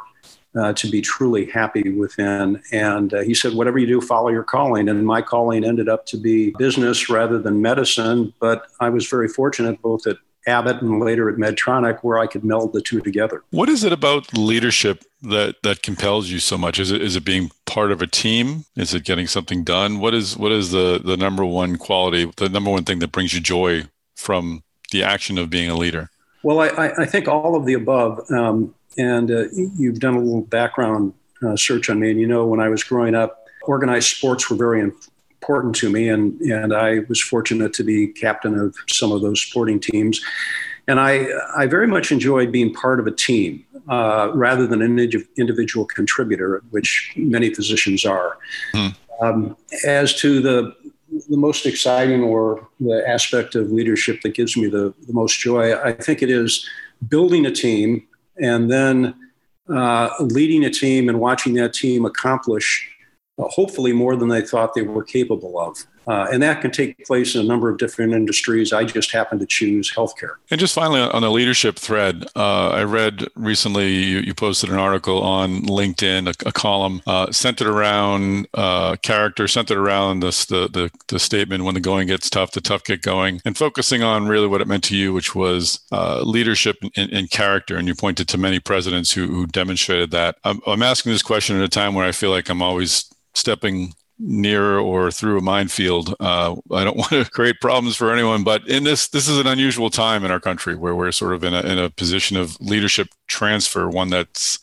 uh, to be truly happy within. And uh, he said, whatever you do, follow your calling. And my calling ended up to be business rather than medicine. But I was very fortunate both at Abbott and later at Medtronic where I could meld the two together. What is it about leadership that that compels you so much? Is it is it being part of a team? Is it getting something done? What is what is the the number one quality, the number one thing that brings you joy from the action of being a leader? Well, I, I think all of the above. Um, and uh, you've done a little background uh, search on me, and you know when I was growing up, organized sports were very important to me, and and I was fortunate to be captain of some of those sporting teams. And I, I very much enjoyed being part of a team uh, rather than an individual contributor, which many physicians are. Mm. Um, as to the the most exciting or the aspect of leadership that gives me the, the most joy, I think it is building a team and then uh, leading a team and watching that team accomplish hopefully more than they thought they were capable of. Uh, and that can take place in a number of different industries. I just happen to choose healthcare. And just finally, on the leadership thread, uh, I read recently you, you, posted an article on LinkedIn, a, a column uh, centered around uh, character, centered around this, the, the, the statement when the going gets tough, the tough get going, and focusing on really what it meant to you, which was uh, leadership and, character. And you pointed to many presidents who, who demonstrated that. I'm, I'm asking this question at a time where I feel like I'm always stepping near or through a minefield. Uh, I don't [LAUGHS] want to create problems for anyone, but in this, this is an unusual time in our country where we're sort of in a, in a position of leadership transfer, one that's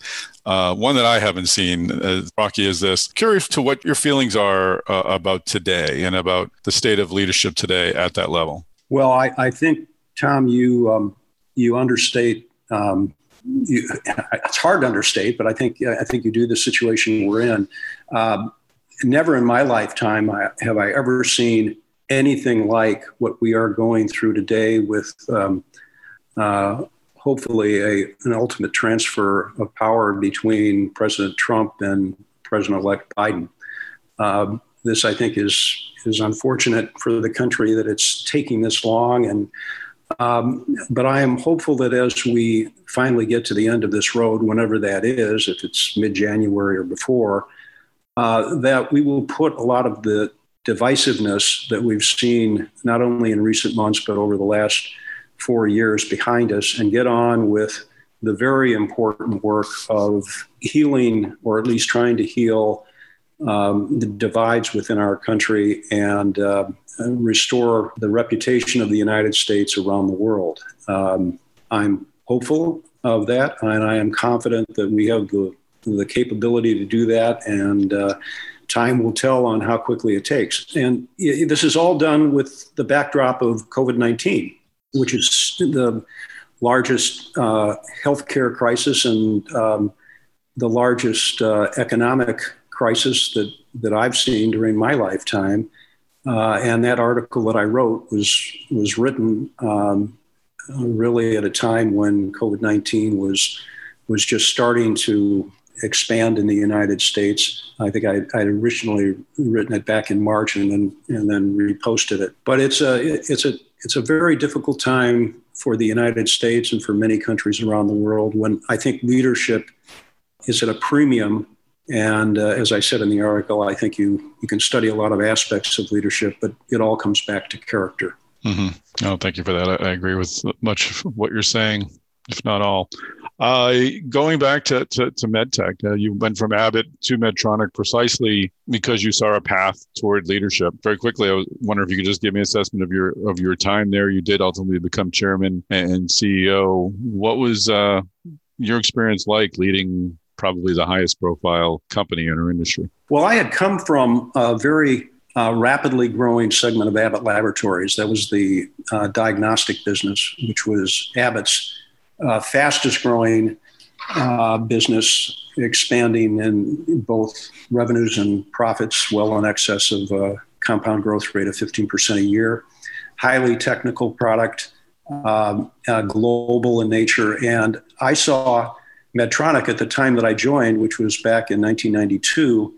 uh, one that I haven't seen as rocky as this. Curious to what your feelings are uh, about today and about the state of leadership today at that level. Well, I, I think Tom, you um, you understate. Um, you, [LAUGHS] it's hard to understate, but I think I think you do the situation we're in. Um, never in my lifetime have I ever seen anything like what we are going through today with um, uh, hopefully a, an ultimate transfer of power between President Trump and President-elect Biden. Um, this, I think, is is unfortunate for the country that it's taking this long, and um, but I am hopeful that as we finally get to the end of this road, whenever that is, if it's mid-January or before, uh, that we will put a lot of the divisiveness that we've seen not only in recent months but over the last four years behind us and get on with the very important work of healing or at least trying to heal um, the divides within our country and uh, restore the reputation of the United States around the world. Um, I'm hopeful of that, and I am confident that we have the the capability to do that, and uh, time will tell on how quickly it takes. And this is all done with the backdrop of COVID 19, which is the largest uh, healthcare crisis and um, the largest uh, economic crisis that, that I've seen during my lifetime. Uh, and that article that I wrote was was written um, really at a time when COVID nineteen was was just starting to expand in the United States. I think I I originally written it back in March and then and then reposted it. But it's a it's a it's a very difficult time for the United States and for many countries around the world when I think leadership is at a premium. And uh, as I said in the article, I think you you can study a lot of aspects of leadership, but it all comes back to character. Mm-hmm. Oh, thank you for that. I, I agree with much of what you're saying if not all. Uh, going back to, to, to MedTech, uh, you went from Abbott to Medtronic precisely because you saw a path toward leadership. Very quickly, I was wondering if you could just give me an assessment of your of your time there. You did ultimately become chairman and CEO. What was uh, your experience like leading probably the highest profile company in our industry? Well, I had come from a very uh, rapidly growing segment of Abbott Laboratories. That was the uh, diagnostic business, which was Abbott's uh, fastest growing uh, business, expanding in both revenues and profits well in excess of a compound growth rate of 15% a year. Highly technical product, um, uh, global in nature. And I saw Medtronic at the time that I joined, which was back in 1992,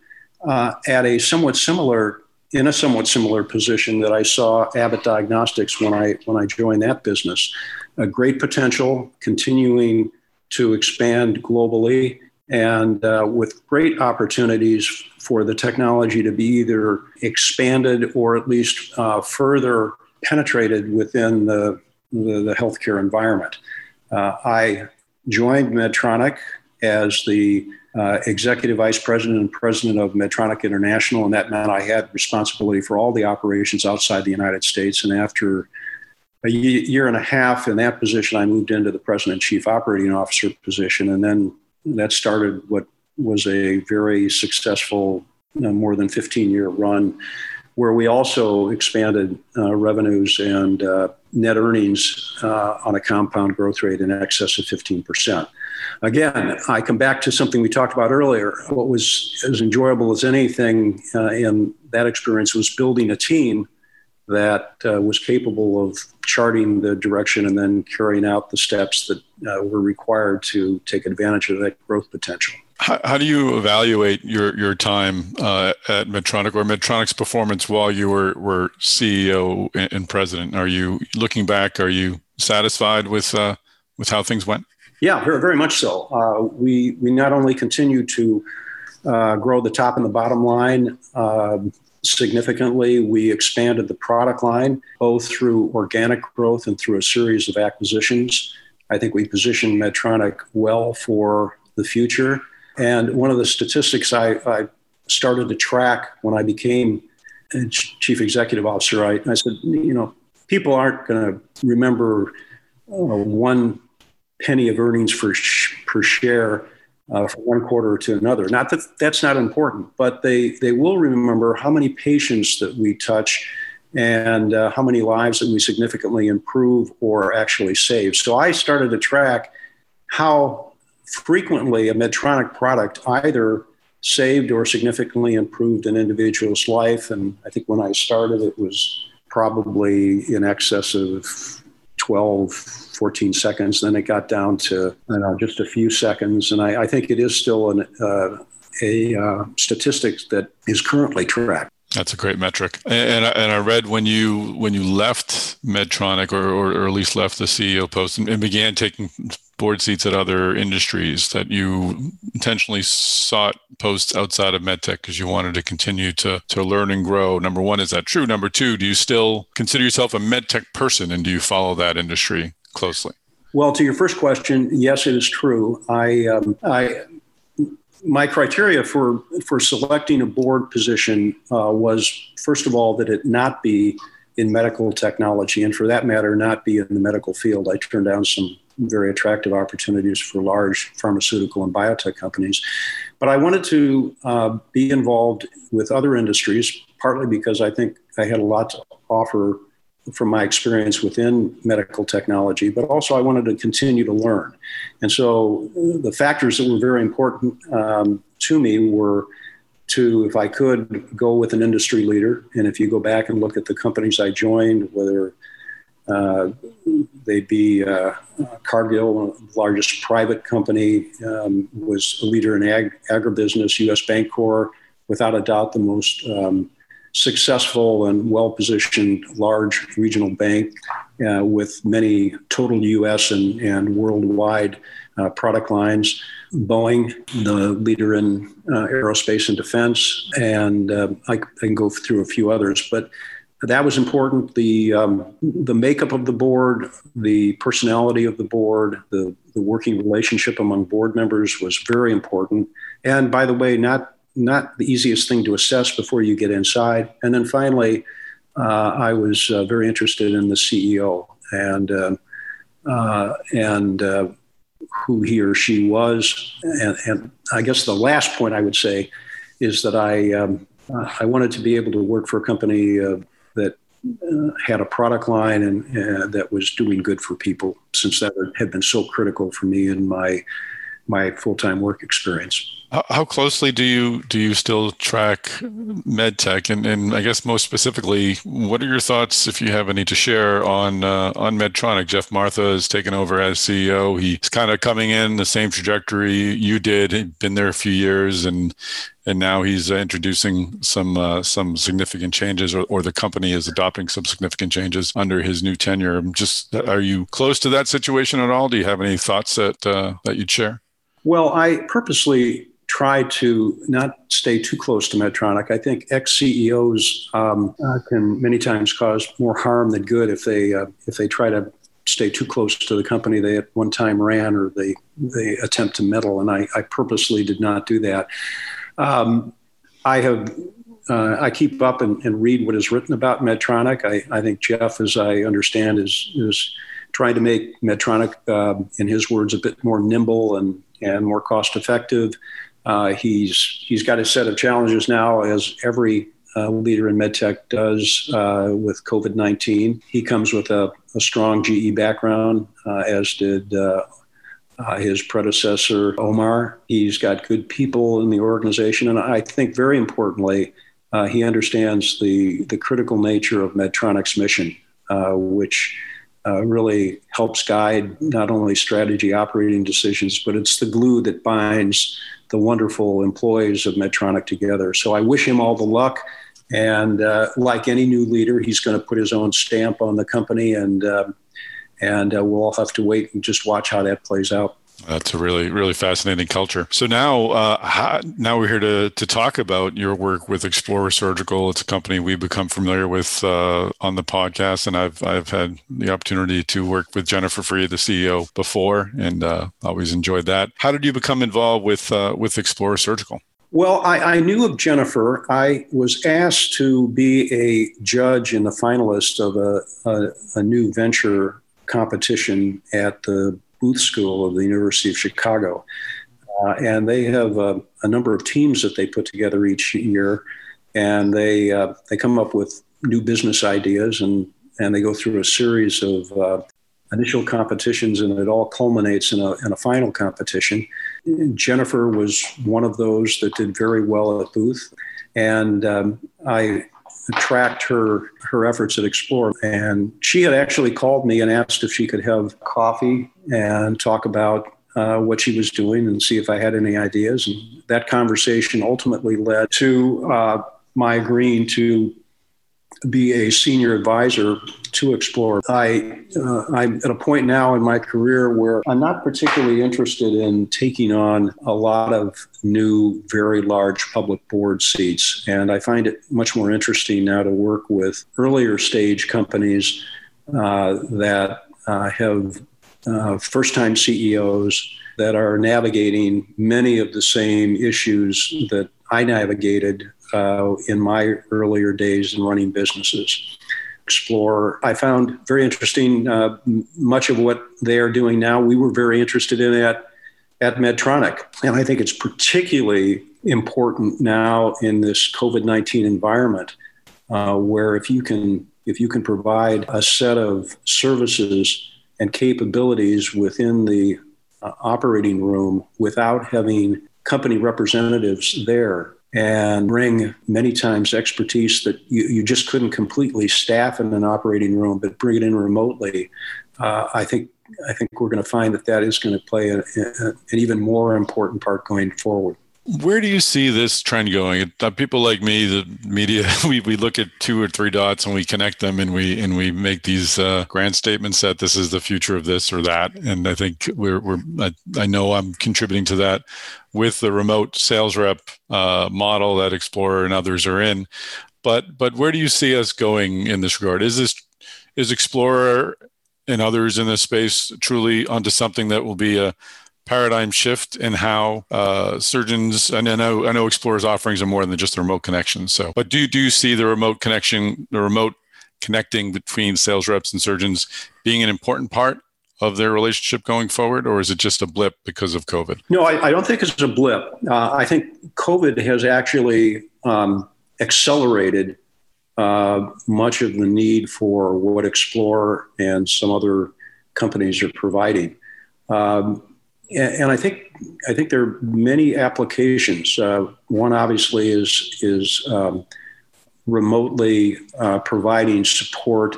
uh, at a somewhat similar in a somewhat similar position that I saw Abbott Diagnostics when I when I joined that business. A great potential, continuing to expand globally, and uh, with great opportunities for the technology to be either expanded or at least uh, further penetrated within the the, the healthcare environment. Uh, I joined Medtronic as the uh, executive vice president and president of Medtronic International, and that meant I had responsibility for all the operations outside the United States. And after a year and a half in that position, I moved into the president chief operating officer position, and then that started what was a very successful, know, more than 15 year run, where we also expanded uh, revenues and uh, net earnings uh, on a compound growth rate in excess of 15%. Again, I come back to something we talked about earlier. What was as enjoyable as anything uh, in that experience was building a team that uh, was capable of charting the direction and then carrying out the steps that uh, were required to take advantage of that growth potential. How, how do you evaluate your, your time uh, at Medtronic or Medtronic's performance while you were, were CEO and president? Are you looking back? Are you satisfied with uh, with how things went? Yeah, very, very much so. Uh, we we not only continue to uh, grow the top and the bottom line uh, significantly, we expanded the product line both through organic growth and through a series of acquisitions. I think we positioned Medtronic well for the future. And one of the statistics I, I started to track when I became chief executive officer, I, I said, you know, people aren't going to remember uh, one penny of earnings for sh- per share uh, from one quarter to another. Not that that's not important, but they they will remember how many patients that we touch and uh, how many lives that we significantly improve or actually save. So I started to track how frequently a Medtronic product either saved or significantly improved an individual's life. And I think when I started, it was probably in excess of 12, 14 seconds. Then it got down to you know, just a few seconds. And I, I think it is still an, uh, a uh, statistic that is currently tracked. That's a great metric. And, I, and I read when you when you left Medtronic or, or, or at least left the CEO post and, and, began taking board seats at other industries that you intentionally sought posts outside of medtech because you wanted to continue to to learn and grow. Number one, is that true? Number two, do you still consider yourself a medtech person and do you follow that industry closely? Well, to your first question, yes, it is true. I, um, I, my criteria for for selecting a board position uh, was first of all that it not be in medical technology, and for that matter, not be in the medical field. I turned down some very attractive opportunities for large pharmaceutical and biotech companies, but I wanted to uh, be involved with other industries, partly because I think I had a lot to offer from my experience within medical technology, but also I wanted to continue to learn. And so the factors that were very important um, to me were to, if I could, go with an industry leader. And if you go back and look at the companies I joined, whether uh, they'd be uh, Cargill, largest private company, um, was a leader in ag- agribusiness, US Bancorp, without a doubt the most um, successful and well positioned large regional bank uh, with many total US and, and worldwide uh, product lines. Boeing, the leader in uh, aerospace and defense, and uh, I, I, can go through a few others, but that was important. The um, the makeup of the board, the personality of the board, the the working relationship among board members was very important. And by the way, not not the easiest thing to assess before you get inside. And then finally, uh, I was uh, very interested in the CEO and uh, uh, and uh, who he or she was. And, and, I guess the last point I would say is that I um, uh, I wanted to be able to work for a company that uh, had a product line and uh, that was doing good for people, since that had been so critical for me in my my full time work experience. How closely do you do you still track medtech, and, and I guess most specifically, what are your thoughts, if you have any to share, on uh, on Medtronic? Geoff Martha has taken over as CEO. He's kind of coming in the same trajectory you did. He'd been there a few years, and and now he's uh, introducing some uh, some significant changes, or, or the company is adopting some significant changes under his new tenure. Just are you close to that situation at all? Do you have any thoughts that uh, that you'd share? Well, I purposely try to not stay too close to Medtronic. I think ex CEOs um, uh, can many times cause more harm than good if they uh, if they try to stay too close to the company they at one time ran or they they attempt to meddle. And I, I purposely did not do that. Um, I have. Uh, I keep up and, and, read what is written about Medtronic. I, I, think Geoff, as I understand, is is trying to make Medtronic, uh, in his words, a bit more nimble and and more cost effective. Uh, he's he's got a set of challenges now, as every uh, leader in medtech does uh, with COVID nineteen. He comes with a, a strong GE background, uh, as did. Uh, uh, his predecessor, Omar. He's got good people in the organization. And I think, very importantly, he understands the, the critical nature of Medtronic's mission, which uh, really helps guide not only strategy operating decisions, but it's the glue that binds the wonderful employees of Medtronic together. So I wish him all the luck. And uh, like any new leader, he's going to put his own stamp on the company, and uh, and uh, we'll all have to wait and just watch how that plays out. That's a really, really fascinating culture. So now, uh, how, now we're here to to talk about your work with Explorer Surgical. It's a company we've become familiar with uh, on the podcast, and I've I've had the opportunity to work with Jennifer Fried, the CEO, before, and uh, always enjoyed that. How did you become involved with uh, with Explorer Surgical? Well, I, I, knew of Jennifer. I was asked to be a judge and the finalist of a, a, a new venture competition at the Booth School of the University of Chicago. Uh, and they have uh, a number of teams that they put together each year, and they uh, they come up with new business ideas, and and they go through a series of uh, initial competitions, and it all culminates in a in a final competition. Jennifer was one of those that did very well at Booth, and um, I tracked her her efforts at Explore. And she had actually called me and asked if she could have coffee and talk about uh, what she was doing and see if I had any ideas. And that conversation ultimately led to uh, my agreeing to be a senior advisor to explore. I, uh, I'm at a point now in my career where I'm not particularly interested in taking on a lot of new, very large public board seats. And I find it much more interesting now to work with earlier stage companies uh, that uh, have uh, first time CEOs that are navigating many of the same issues that I navigated uh, in my earlier days in running businesses. Explore. I found very interesting uh, much of what they are doing now. We were very interested in at at Medtronic, and I think it's particularly important now in this COVID nineteen environment, uh, where if you can if you can provide a set of services and capabilities within the uh, operating room without having company representatives there and bring many times expertise that you, you just couldn't completely staff in an operating room, but bring it in remotely. Uh, I think I think we're going to find that that is going to play a, a, an even more important part going forward. Where do you see this trend going? Uh, people like me, the media, [LAUGHS] we, we look at two or three dots and we connect them and we and we make these uh, grand statements that this is the future of this or that. And I think we're, we're I, I know I'm contributing to that with the remote sales rep uh, model that Explorer and others are in. But but where do you see us going in this regard? Is this is Explorer and others in this space truly onto something that will be a paradigm shift in how uh, surgeons and I know I know Explorer's offerings are more than just the remote connection. So, but do do you see the remote connection, the remote connecting between sales reps and surgeons being an important part of their relationship going forward, or is it just a blip because of COVID? No, I, I don't think it's a blip. Uh, I think COVID has actually um, accelerated uh, much of the need for what Explore and some other companies are providing. Um, and, I think I think there are many applications. Uh, one obviously is is um, remotely uh, providing support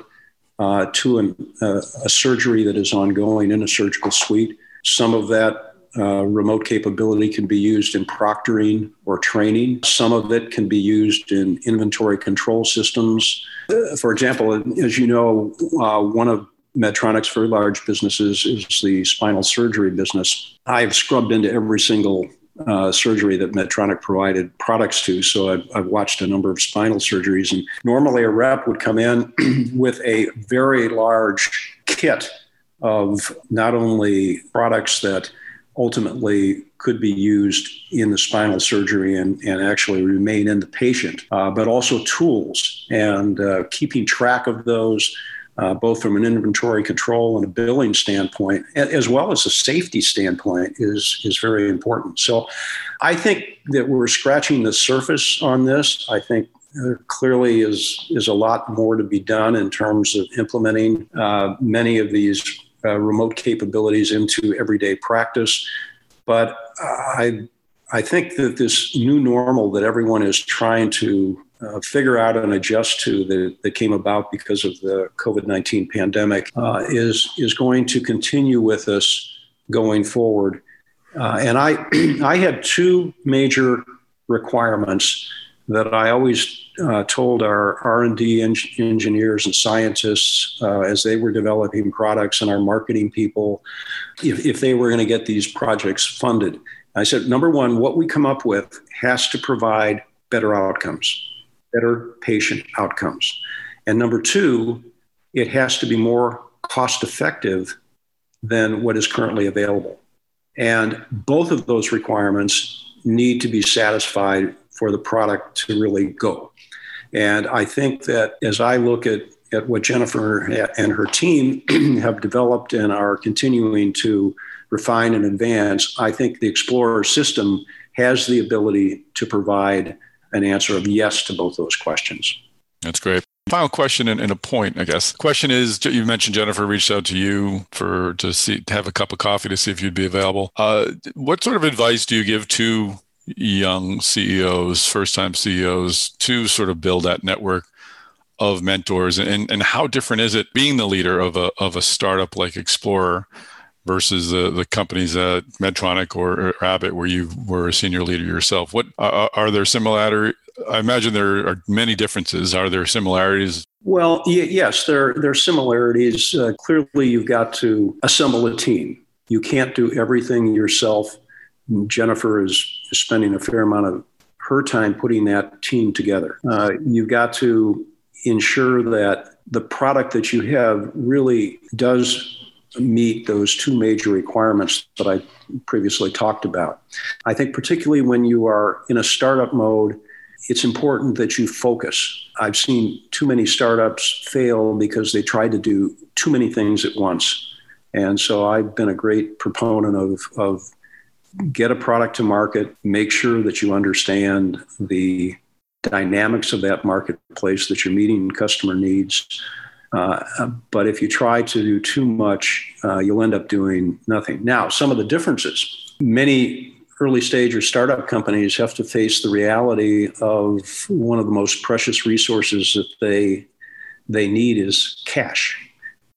uh, to an, a surgery that is ongoing in a surgical suite. Some of that uh, remote capability can be used in proctoring or training. Some of it can be used in inventory control systems. Uh, for example, as you know, uh, one of Medtronic's very large businesses is the spinal surgery business. I've scrubbed into every single uh, surgery that Medtronic provided products to. So I've, I've, watched a number of spinal surgeries. And normally a rep would come in [CLEARS THROAT] with a very large kit of not only products that ultimately could be used in the spinal surgery and, and actually remain in the patient, uh, but also tools and uh, keeping track of those. Uh, both from an inventory control and a billing standpoint, as well as a safety standpoint, is is very important. So, I think that we're scratching the surface on this. I think there clearly is is a lot more to be done in terms of implementing uh, many of these uh, remote capabilities into everyday practice. But I, I think that this new normal that everyone is trying to uh, figure out and adjust to that, that came about because of the COVID 19 pandemic uh, is, is going to continue with us going forward. Uh, and I, [CLEARS THROAT] I had two major requirements that I always uh, told our R&D en- engineers and scientists uh, as they were developing products and our marketing people if, if they were going to get these projects funded. I said, number one, what we come up with has to provide better outcomes, better patient outcomes. And number two, it has to be more cost effective than what is currently available. And both of those requirements need to be satisfied for the product to really go. And I think that as I look at, at what Jennifer and her team [CLEARS THROAT] have developed and are continuing to refine and advance, I think the Explorer system has the ability to provide an answer of yes to both those questions. That's great. Final question and, and, a point, I guess. The Question is: You mentioned Jennifer reached out to you for to see to have a cup of coffee to see if you'd be available. Uh, what sort of advice do you give to young CEOs, first time CEOs to sort of build that network of mentors and, and how different is it being the leader of a, of a startup like Explorer versus the, the companies at Medtronic or, or Abbott where you were a senior leader yourself? What are, are there similarities? I imagine there are many differences. Are there similarities? Well, yes, there, there are similarities. Uh, clearly, you've got to assemble a team. You can't do everything yourself Jennifer is spending a fair amount of her time putting that team together. Uh, you've got to ensure that the product that you have really does meet those two major requirements that I previously talked about. I think, particularly when you are in a startup mode, it's important that you focus. I've seen too many startups fail because they tried to do too many things at once. And so I've been a great proponent of, of get a product to market, make sure that you understand the dynamics of that marketplace, that you're meeting customer needs. Uh, but if you try to do too much, uh, you'll end up doing nothing. Now, some of the differences many early stage or startup companies have to face the reality of one of the most precious resources that they they need is cash.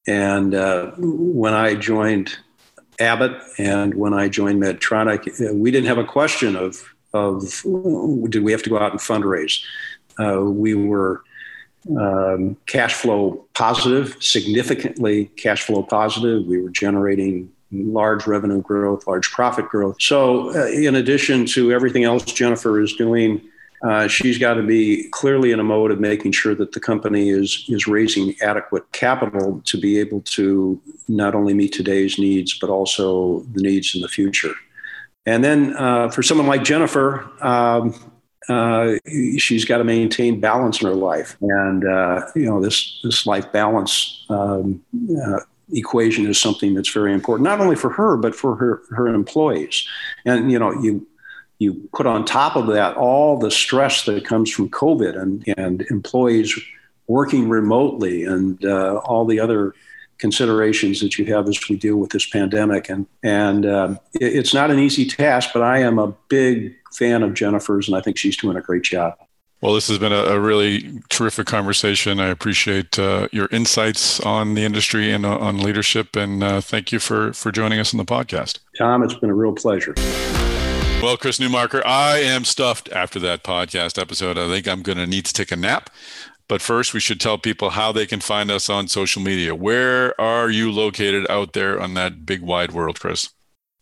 And uh, when I joined Abbott, and when I joined Medtronic, uh, we didn't have a question of of did we have to go out and fundraise. Uh, we were um, cash flow positive, significantly cash flow positive. We were generating large revenue growth, large profit growth. So, uh, in addition to everything else Jennifer is doing uh, she's got to be clearly in a mode of making sure that the company is is raising adequate capital to be able to not only meet today's needs but also the needs in the future. And then uh, for someone like Jennifer, um, uh, she's got to maintain balance in her life, and uh, you know this this life balance um, uh, equation is something that's very important, not only for her but for her her employees. And you know you you put on top of that all the stress that comes from COVID and, and employees working remotely and uh, all the other considerations that you have as we deal with this pandemic. And, and it, it's not an easy task, but I am a big fan of Jennifer's and I think she's doing a great job. Well, this has been a, a really terrific conversation. I appreciate uh, your insights on the industry and uh, on leadership, and uh, thank you for for joining us on the podcast. Tom, it's been a real pleasure. Well, Chris Newmarker, I am stuffed after that podcast episode. I think I'm going to need to take a nap. But first, we should tell people how they can find us on social media. Where are you located out there on that big wide world, Chris?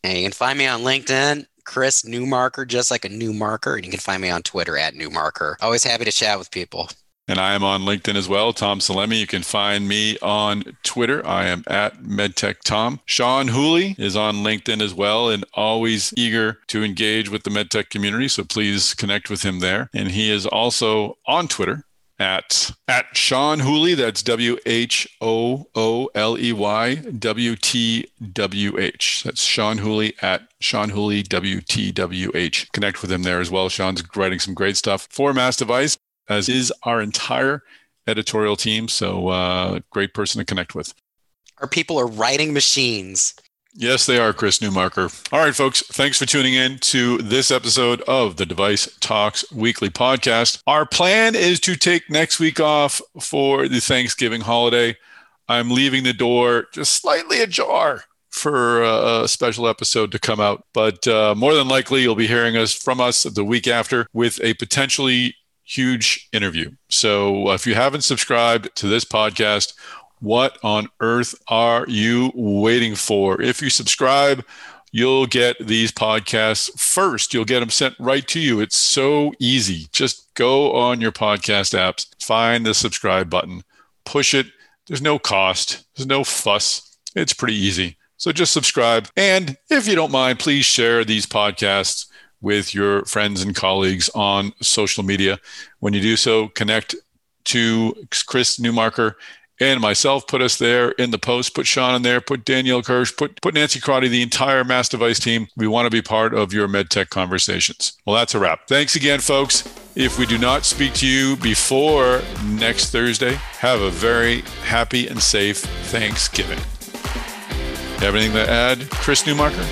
Hey, you can find me on LinkedIn, Chris Newmarker, just like a new marker. And you can find me on Twitter at Newmarker. Always happy to chat with people. And I am on LinkedIn as well, Tom Salemi. You can find me on Twitter. I am at MedTech Tom. Sean Whooley is on LinkedIn as well and always eager to engage with the MedTech community. So please connect with him there. And he is also on Twitter at at Sean Whooley. That's W H O O L E Y W T W H. That's Sean Whooley at Sean Whooley W T W H. Connect with him there as well. Sean's writing some great stuff for MassDevice, as is our entire editorial team. So uh, great person to connect with. Our people are writing machines. Yes, they are, Chris Newmarker. All right, folks, thanks for tuning in to this episode of the Device Talks Weekly Podcast. Our plan is to take next week off for the Thanksgiving holiday. I'm leaving the door just slightly ajar for a special episode to come out, but uh, more than likely, you'll be hearing us from us the week after with a potentially huge interview. So if you haven't subscribed to this podcast, what on earth are you waiting for? If you subscribe, you'll get these podcasts first. You'll get them sent right to you. It's so easy. Just go on your podcast apps, find the subscribe button, push it. There's no cost, there's no fuss. It's pretty easy. So just subscribe. And if you don't mind, please share these podcasts with your friends and colleagues on social media. When you do so, connect to Chris Newmarker and myself put us there in the post, put Sean in there, put Danielle Kirsch, put, put Nancy Crotty, the entire MassDevice team. We want to be part of your MedTech conversations. Well, that's a wrap. Thanks again, folks. If we do not speak to you before next Thursday, have a very happy and safe Thanksgiving. Have anything to add, Chris Newmarker?